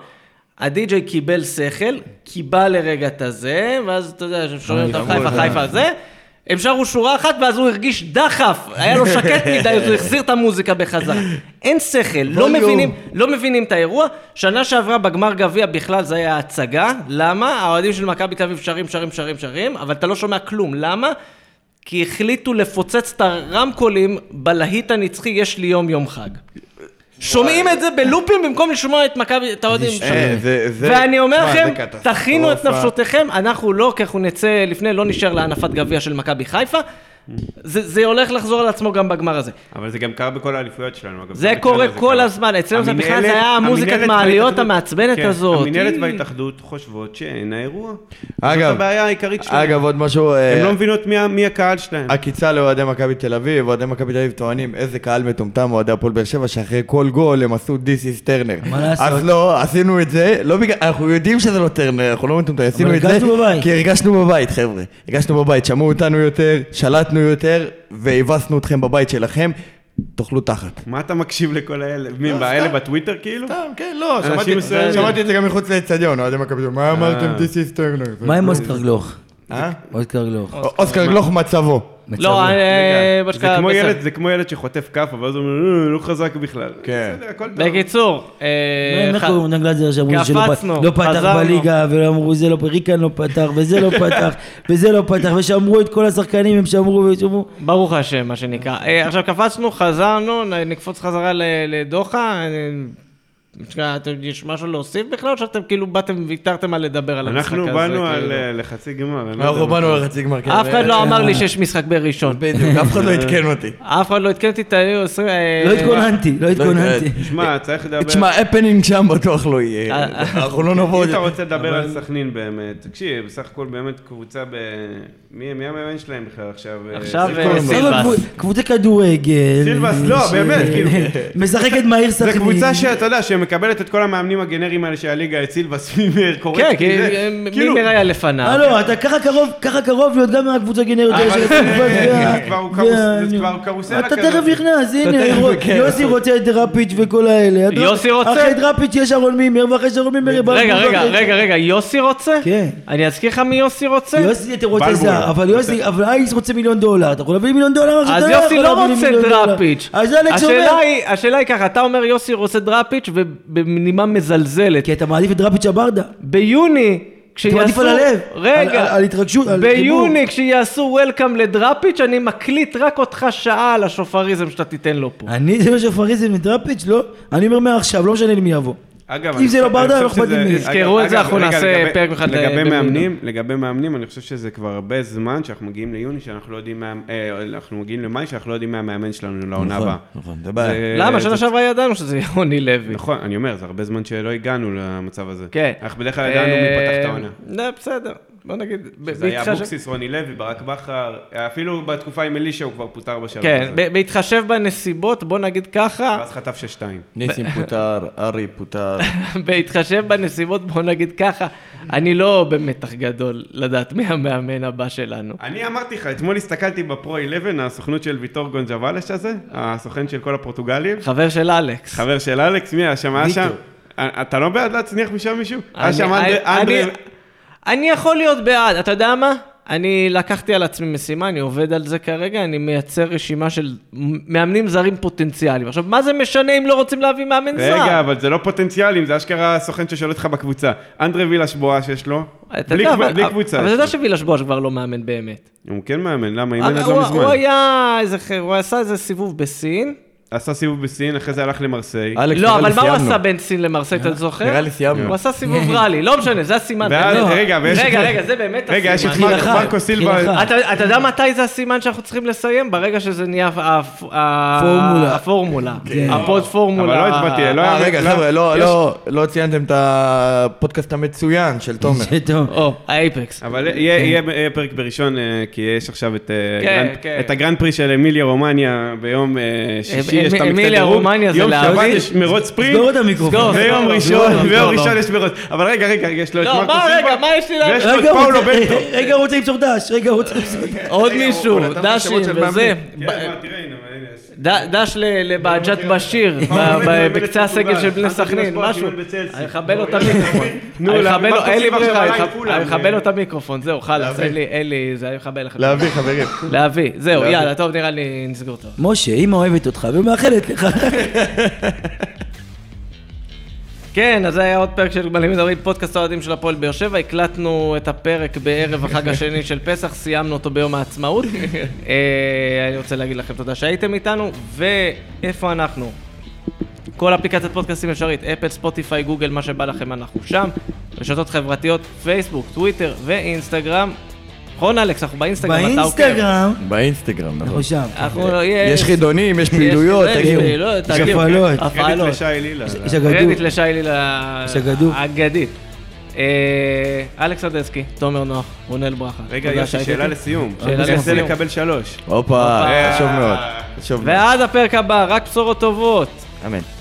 הדי-ג'יי קיבל שכל, קיבל לרגע את הזה, ואז אתה יודע, שומעים אותם חיפה, חיפה זה, הם שרו שורה אחת ואז הוא הרגיש דחף, היה לו שקט מדי, אז הוא החזיר את המוזיקה בחזרה. אין שכל, לא. מבינים, לא מבינים את האירוע. שנה שעברה בגמר גביע בכלל זה היה הצגה. למה? האוהדים של מכבי תל אביב שרים, שרים, שרים, שרים, אבל אתה לא שומע כלום. למה? כי החליטו לפוצץ את הרמקולים בלהיט הנצחי "יש לי יום יום חג". שומעים את זה בלופים במקום לשמוע את מכבי, אתה יודע, אה, זה- זה- ואני אומר לכם. תכינו את נפשותיכם, אנחנו לא, כי אנחנו נצא לפני, לא נשאר להנפת גביע של מכבי חיפה. זה זה הולך לחזור על עצמו גם בגמר הזה. אבל זה גם קרה בכל האליפויות שלנו. אגב, זה קורה כל קרה. הזמן, אצלנו זה בכלל, זה היה המוזיקת מעליות המעצבנת כן, הזאת. המינהלת היא- וההתאחדות חושבות שאין האירוע. אגב, זאת הבעיה העיקרית שלהם. אגב, עוד משהו, הן אה, לא מבינות מי הקהל שלהם. עקיצה לאוהדי מכבי תל אביב, אוהדי מכבי תל אביב טוענים איזה קהל מטומטם אוהדי הפועל באר שבע, שאחרי כל גול הם עשו This is טרנר. מה לעשות? אז לא, עשינו את זה, לא בגלל, אנחנו יודעים שזה לא טרנר, אנחנו לא מטומטמים, עשינו את זה. כי הרגשנו בבית, חבר'ה. הרגשנו בבית, שמעו אותנו יותר, שלטנו יותר, והבסנו אתכם בבית שלכם, תאכלו תחת. מה אתה מקשיב לכל האלה? מי, באלה בטוויטר כאילו? סתם, כן, לא, שמעתי- את זה גם מחוץ לאצטדיון, אוהדי מכבי תל מה אמרתם This is? מה עם אוסקר גלוך? אה? אוסקר גלוך. אוסקר גלוך מצבו. לא, אה, מה זה כמו. ילד- זה כמו ילד שחוטף כאפה, ואז הוא אומר, "אה, לא חזק בכלל. כן. בסדר, הכל טוב. בקיצור, אה, איך ח- קוראים לדן גלזר שאמרו שלא פ- קפצנו, לא פתח. בליגה, ואמרו זה לא, ריקן לא פתח, וזה לא [laughs] פתח, וזה לא פתח, ושמרו את כל השחקנים, הם שמרו ושמרו. ברוך השם, מה שנקרא. אה, עכשיו קפצנו, חזרנו, נקפוץ חזרה לדוחה. אה, יש משהו להוסיף בכלל, או שאתם כאילו באתם, ויתרתם על לדבר על המשחק הזה? אנחנו באנו על כאילו? אה, לחצי גמר. לא אנחנו באנו קורה. לחצי גמר. כן. אף אחד לא אמר לי שיש משחק בראשון. בדיוק, אף אחד לא עדכן אותי. אף אחד לא עדכן אותי, תהיו עשרים... אה, לא התכוננתי, לא התכוננתי. תשמע, צריך לדבר... תשמע, הפנינג שם בטוח לא יהיה. אה, אנחנו לא נבוא... אם אתה רוצה לדבר על סכנין באמת, תקשיב, בסך הכל באמת קבוצה ב... מי מי המאמן שלהם בכלל עכשיו? אה, עכשיו, סילבס. אה, קבוצה כדורגל. סילבס, לא, באמת, [laughs] כאילו. משחקת מהיר זו סכנין. קבוצה שאתה יודע, שמקבלת את כל המאמנים הגנריים האלה שהליגה את סילבס, מימר, קורקטי, כן, כי אה, כאילו, מראה לפניו? הלו, אתה ככה קרוב, ככה קרוב להיות גם מהקבוצה הגנרית של זה- כבר קרוסלה אתה כזאת. תכף נכנס, הנה, תכף, כן. יוסי רוצה את דראפיץ' וכל האלה. אתה- יוסי רוצה? אחרי דראפיץ' יש אהרון מימר, ואחרי שאהרון מימר רגע, רגע, רגע, רגע, יוסי רוצה? כן. אני אזכיר לך מי יוסי רוצה? יוסי אתה רוצה. זר, אבל יוסי, אבל אייס רוצה מיליון דולר, אתה יכול להביא מיליון דולר? אז אתה יוסי לא רוצה. דראפיץ'. אז אלכס השאלה אומר, היא, השאלה היא ככה, אתה אומר יוסי רוצה דראפיץ' ובנימה מזלזלת. כי אתה מעדיף את דראפיץ' הברדה. ביוני, אתה מעדיף כשיעשו... על הלב. רגע. על- על- על התרגשות, על חיבור. ביוני, כשיעשו וולקאם לדראפיץ', אני מקליט רק אותך שעה על השופריזם שאתה תיתן לו פה. אני זה מה שפריזם מדראפיץ', לא? אני אומר מעכשיו, לא משנה לי מי יבוא. אגב, אם אני זה לא ברדה, שזה- מי. תזכרו את זה, אנחנו נעשה לגבי- פרק אחד לגבי במילואים. מאמנים, לגבי מאמנים, אני חושב שזה כבר הרבה זמן שאנחנו מגיעים ליוני, שאנחנו לא יודעים מה... אה, אנחנו מגיעים למאי, שאנחנו לא יודעים מה המאמן שלנו לעונה נכון, הבאה. נכון, זה בעיה. למה? שנה שעברה ידענו שזה יוני לוי. נכון, אני אומר, זה הרבה זמן שלא הגענו למצב הזה. כן. אנחנו בדרך כלל ידענו מי פתח את העונה. לא, בסדר. בוא נגיד... זה היה בהתחשב- אבוקסיס, רוני לוי, ברק בכר, אפילו בתקופה עם אלישע הוא כבר פוטר בשלב כן, הזה. ב- בהתחשב בנסיבות, בוא נגיד ככה, ואז חטף שש-שתיים. ניסים פוטר, ארי פוטר. [laughs] בהתחשב בנסיבות, בוא נגיד ככה, אני לא במתח גדול לדעת מי המאמן הבא שלנו. אני אמרתי לך, אתמול הסתכלתי בפרו 11, הסוכנות של ויטור גונג'וואלש הזה, הסוכן של כל הפורטוגלים, חבר של אלכס. חבר של אלכס, מי היה שם? היה. אתה לא בעד להצניח משם מישהו? היה שם. אנדרה- אני- יכול להיות בעד, אתה יודע מה? אני לקחתי על עצמי משימה, אני עובד על זה כרגע, אני מייצר רשימה של מאמנים זרים פוטנציאליים. עכשיו, מה זה משנה אם לא רוצים להביא מאמן זר? רגע, אבל זה לא פוטנציאלים, זה אשכרה הסוכן ששואל אותך בקבוצה. אנדרה וילש בועה שיש לו, בלי יודע, אבל- בלי קבוצה. אבל יש אתה יודע. שווילש בוש כבר לא מאמן באמת. הוא כן מאמן, למה? אימן עד הוא- לא הוא מזמן. היה איזה, הוא עשה איזה סיבוב בסין. עשה סיבוב בסין, אחרי זה הלך למרסיי. לא, אבל מה הוא. עשה בין סין למרסיי, אתה זוכר? נראה לי סיימנו. הוא עשה סיבוב רלי, לא משנה, זה הסימן. באמת. רגע, רגע, רגע, זה באמת רגע, יש את הסימן. מרקו סילבה. אתה אתה יודע מתי זה הסימן שאנחנו צריכים לסיים? ברגע שזה נהיה. הפורמולה. כן. הפוד פורמולה. אבל לא התבטא, לא אה, היה- רגע, לא- חבר'ה, לא- לא- לא ציינתם את הפודקאסט המצוין של [laughs] תומר. או, האייפקס. אבל יהיה יהיה פרק בראשון, אה, כי יש עכשיו את אה, כן, כן. את הגרנד פרי של אמיליה רומניה ביום אה, שישי, יש את המקטע אמיליה. רומניה זה יום להביא? שבת יש מרוץ ספרינט, סגור את המיקרופון. ויום לא, ראשון, לא, לא, ויום לא, ראשון לא. יש מרוץ. אבל רגע, רגע, יש לו את לא, מרקו מה, סילבה. רגע, מה יש לי לה- ויש לו את רגע, פאולו בנטו. רגע, הוא רוצה למסור דש, רגע, הוא רוצה למסור דש. עוד רגע, מישהו, דשים וזה. כן, מה, תראה, הנה, דש ל- לבהג'ת בשיר, בקצה הסגל של בני סכנין, משהו. אני אכבל לו את המיקרופון. נו, לו, אין לי ברירה, אני אכבל לו את המיקרופון, זהו, חלאס, אין לי, אין לי, זה, אני מכבל לך. להביא, חברים. להביא, זהו, יאללה, טוב, נראה לי נסגור טוב. משה, אמא אוהבת אותך ומאחלת לך. [laughs] כן, אז זה היה עוד פרק של גמלים מדברים, פודקאסט האוהדים של הפועל באר שבע. הקלטנו את הפרק בערב החג השני של פסח, סיימנו אותו ביום העצמאות. אה, אני רוצה להגיד לכם תודה שהייתם איתנו, ואיפה אנחנו? כל אפליקציית פודקאסטים אפשרית, אפל, ספוטיפיי, גוגל, מה שבא לכם, אנחנו שם. רשתות חברתיות, פייסבוק, טוויטר ואינסטגרם. נכון, אלכס? אנחנו באינסטגרם, אתה עוקב. באינסטגרם, באינסטגרם, נכון. אנחנו שם. אנחנו, יש חידונים, יש פעילויות, יש תגיעו. פעילויות, יש. הפעלות. קרדיט. לשי לילה. יש הגדול. קרדיט לשי לילה. האגדית. אה, אלכס אדסקי, תומר נוח, רונל ברכה. רגע, יוסי, שהייתם שאלה. לסיום. שאלה אני לסיום. לקבל שלוש. הופה, הופה. חשוב מאוד. חשוב מאוד. ועד הפרק הבא, רק בשורות טובות. אמן.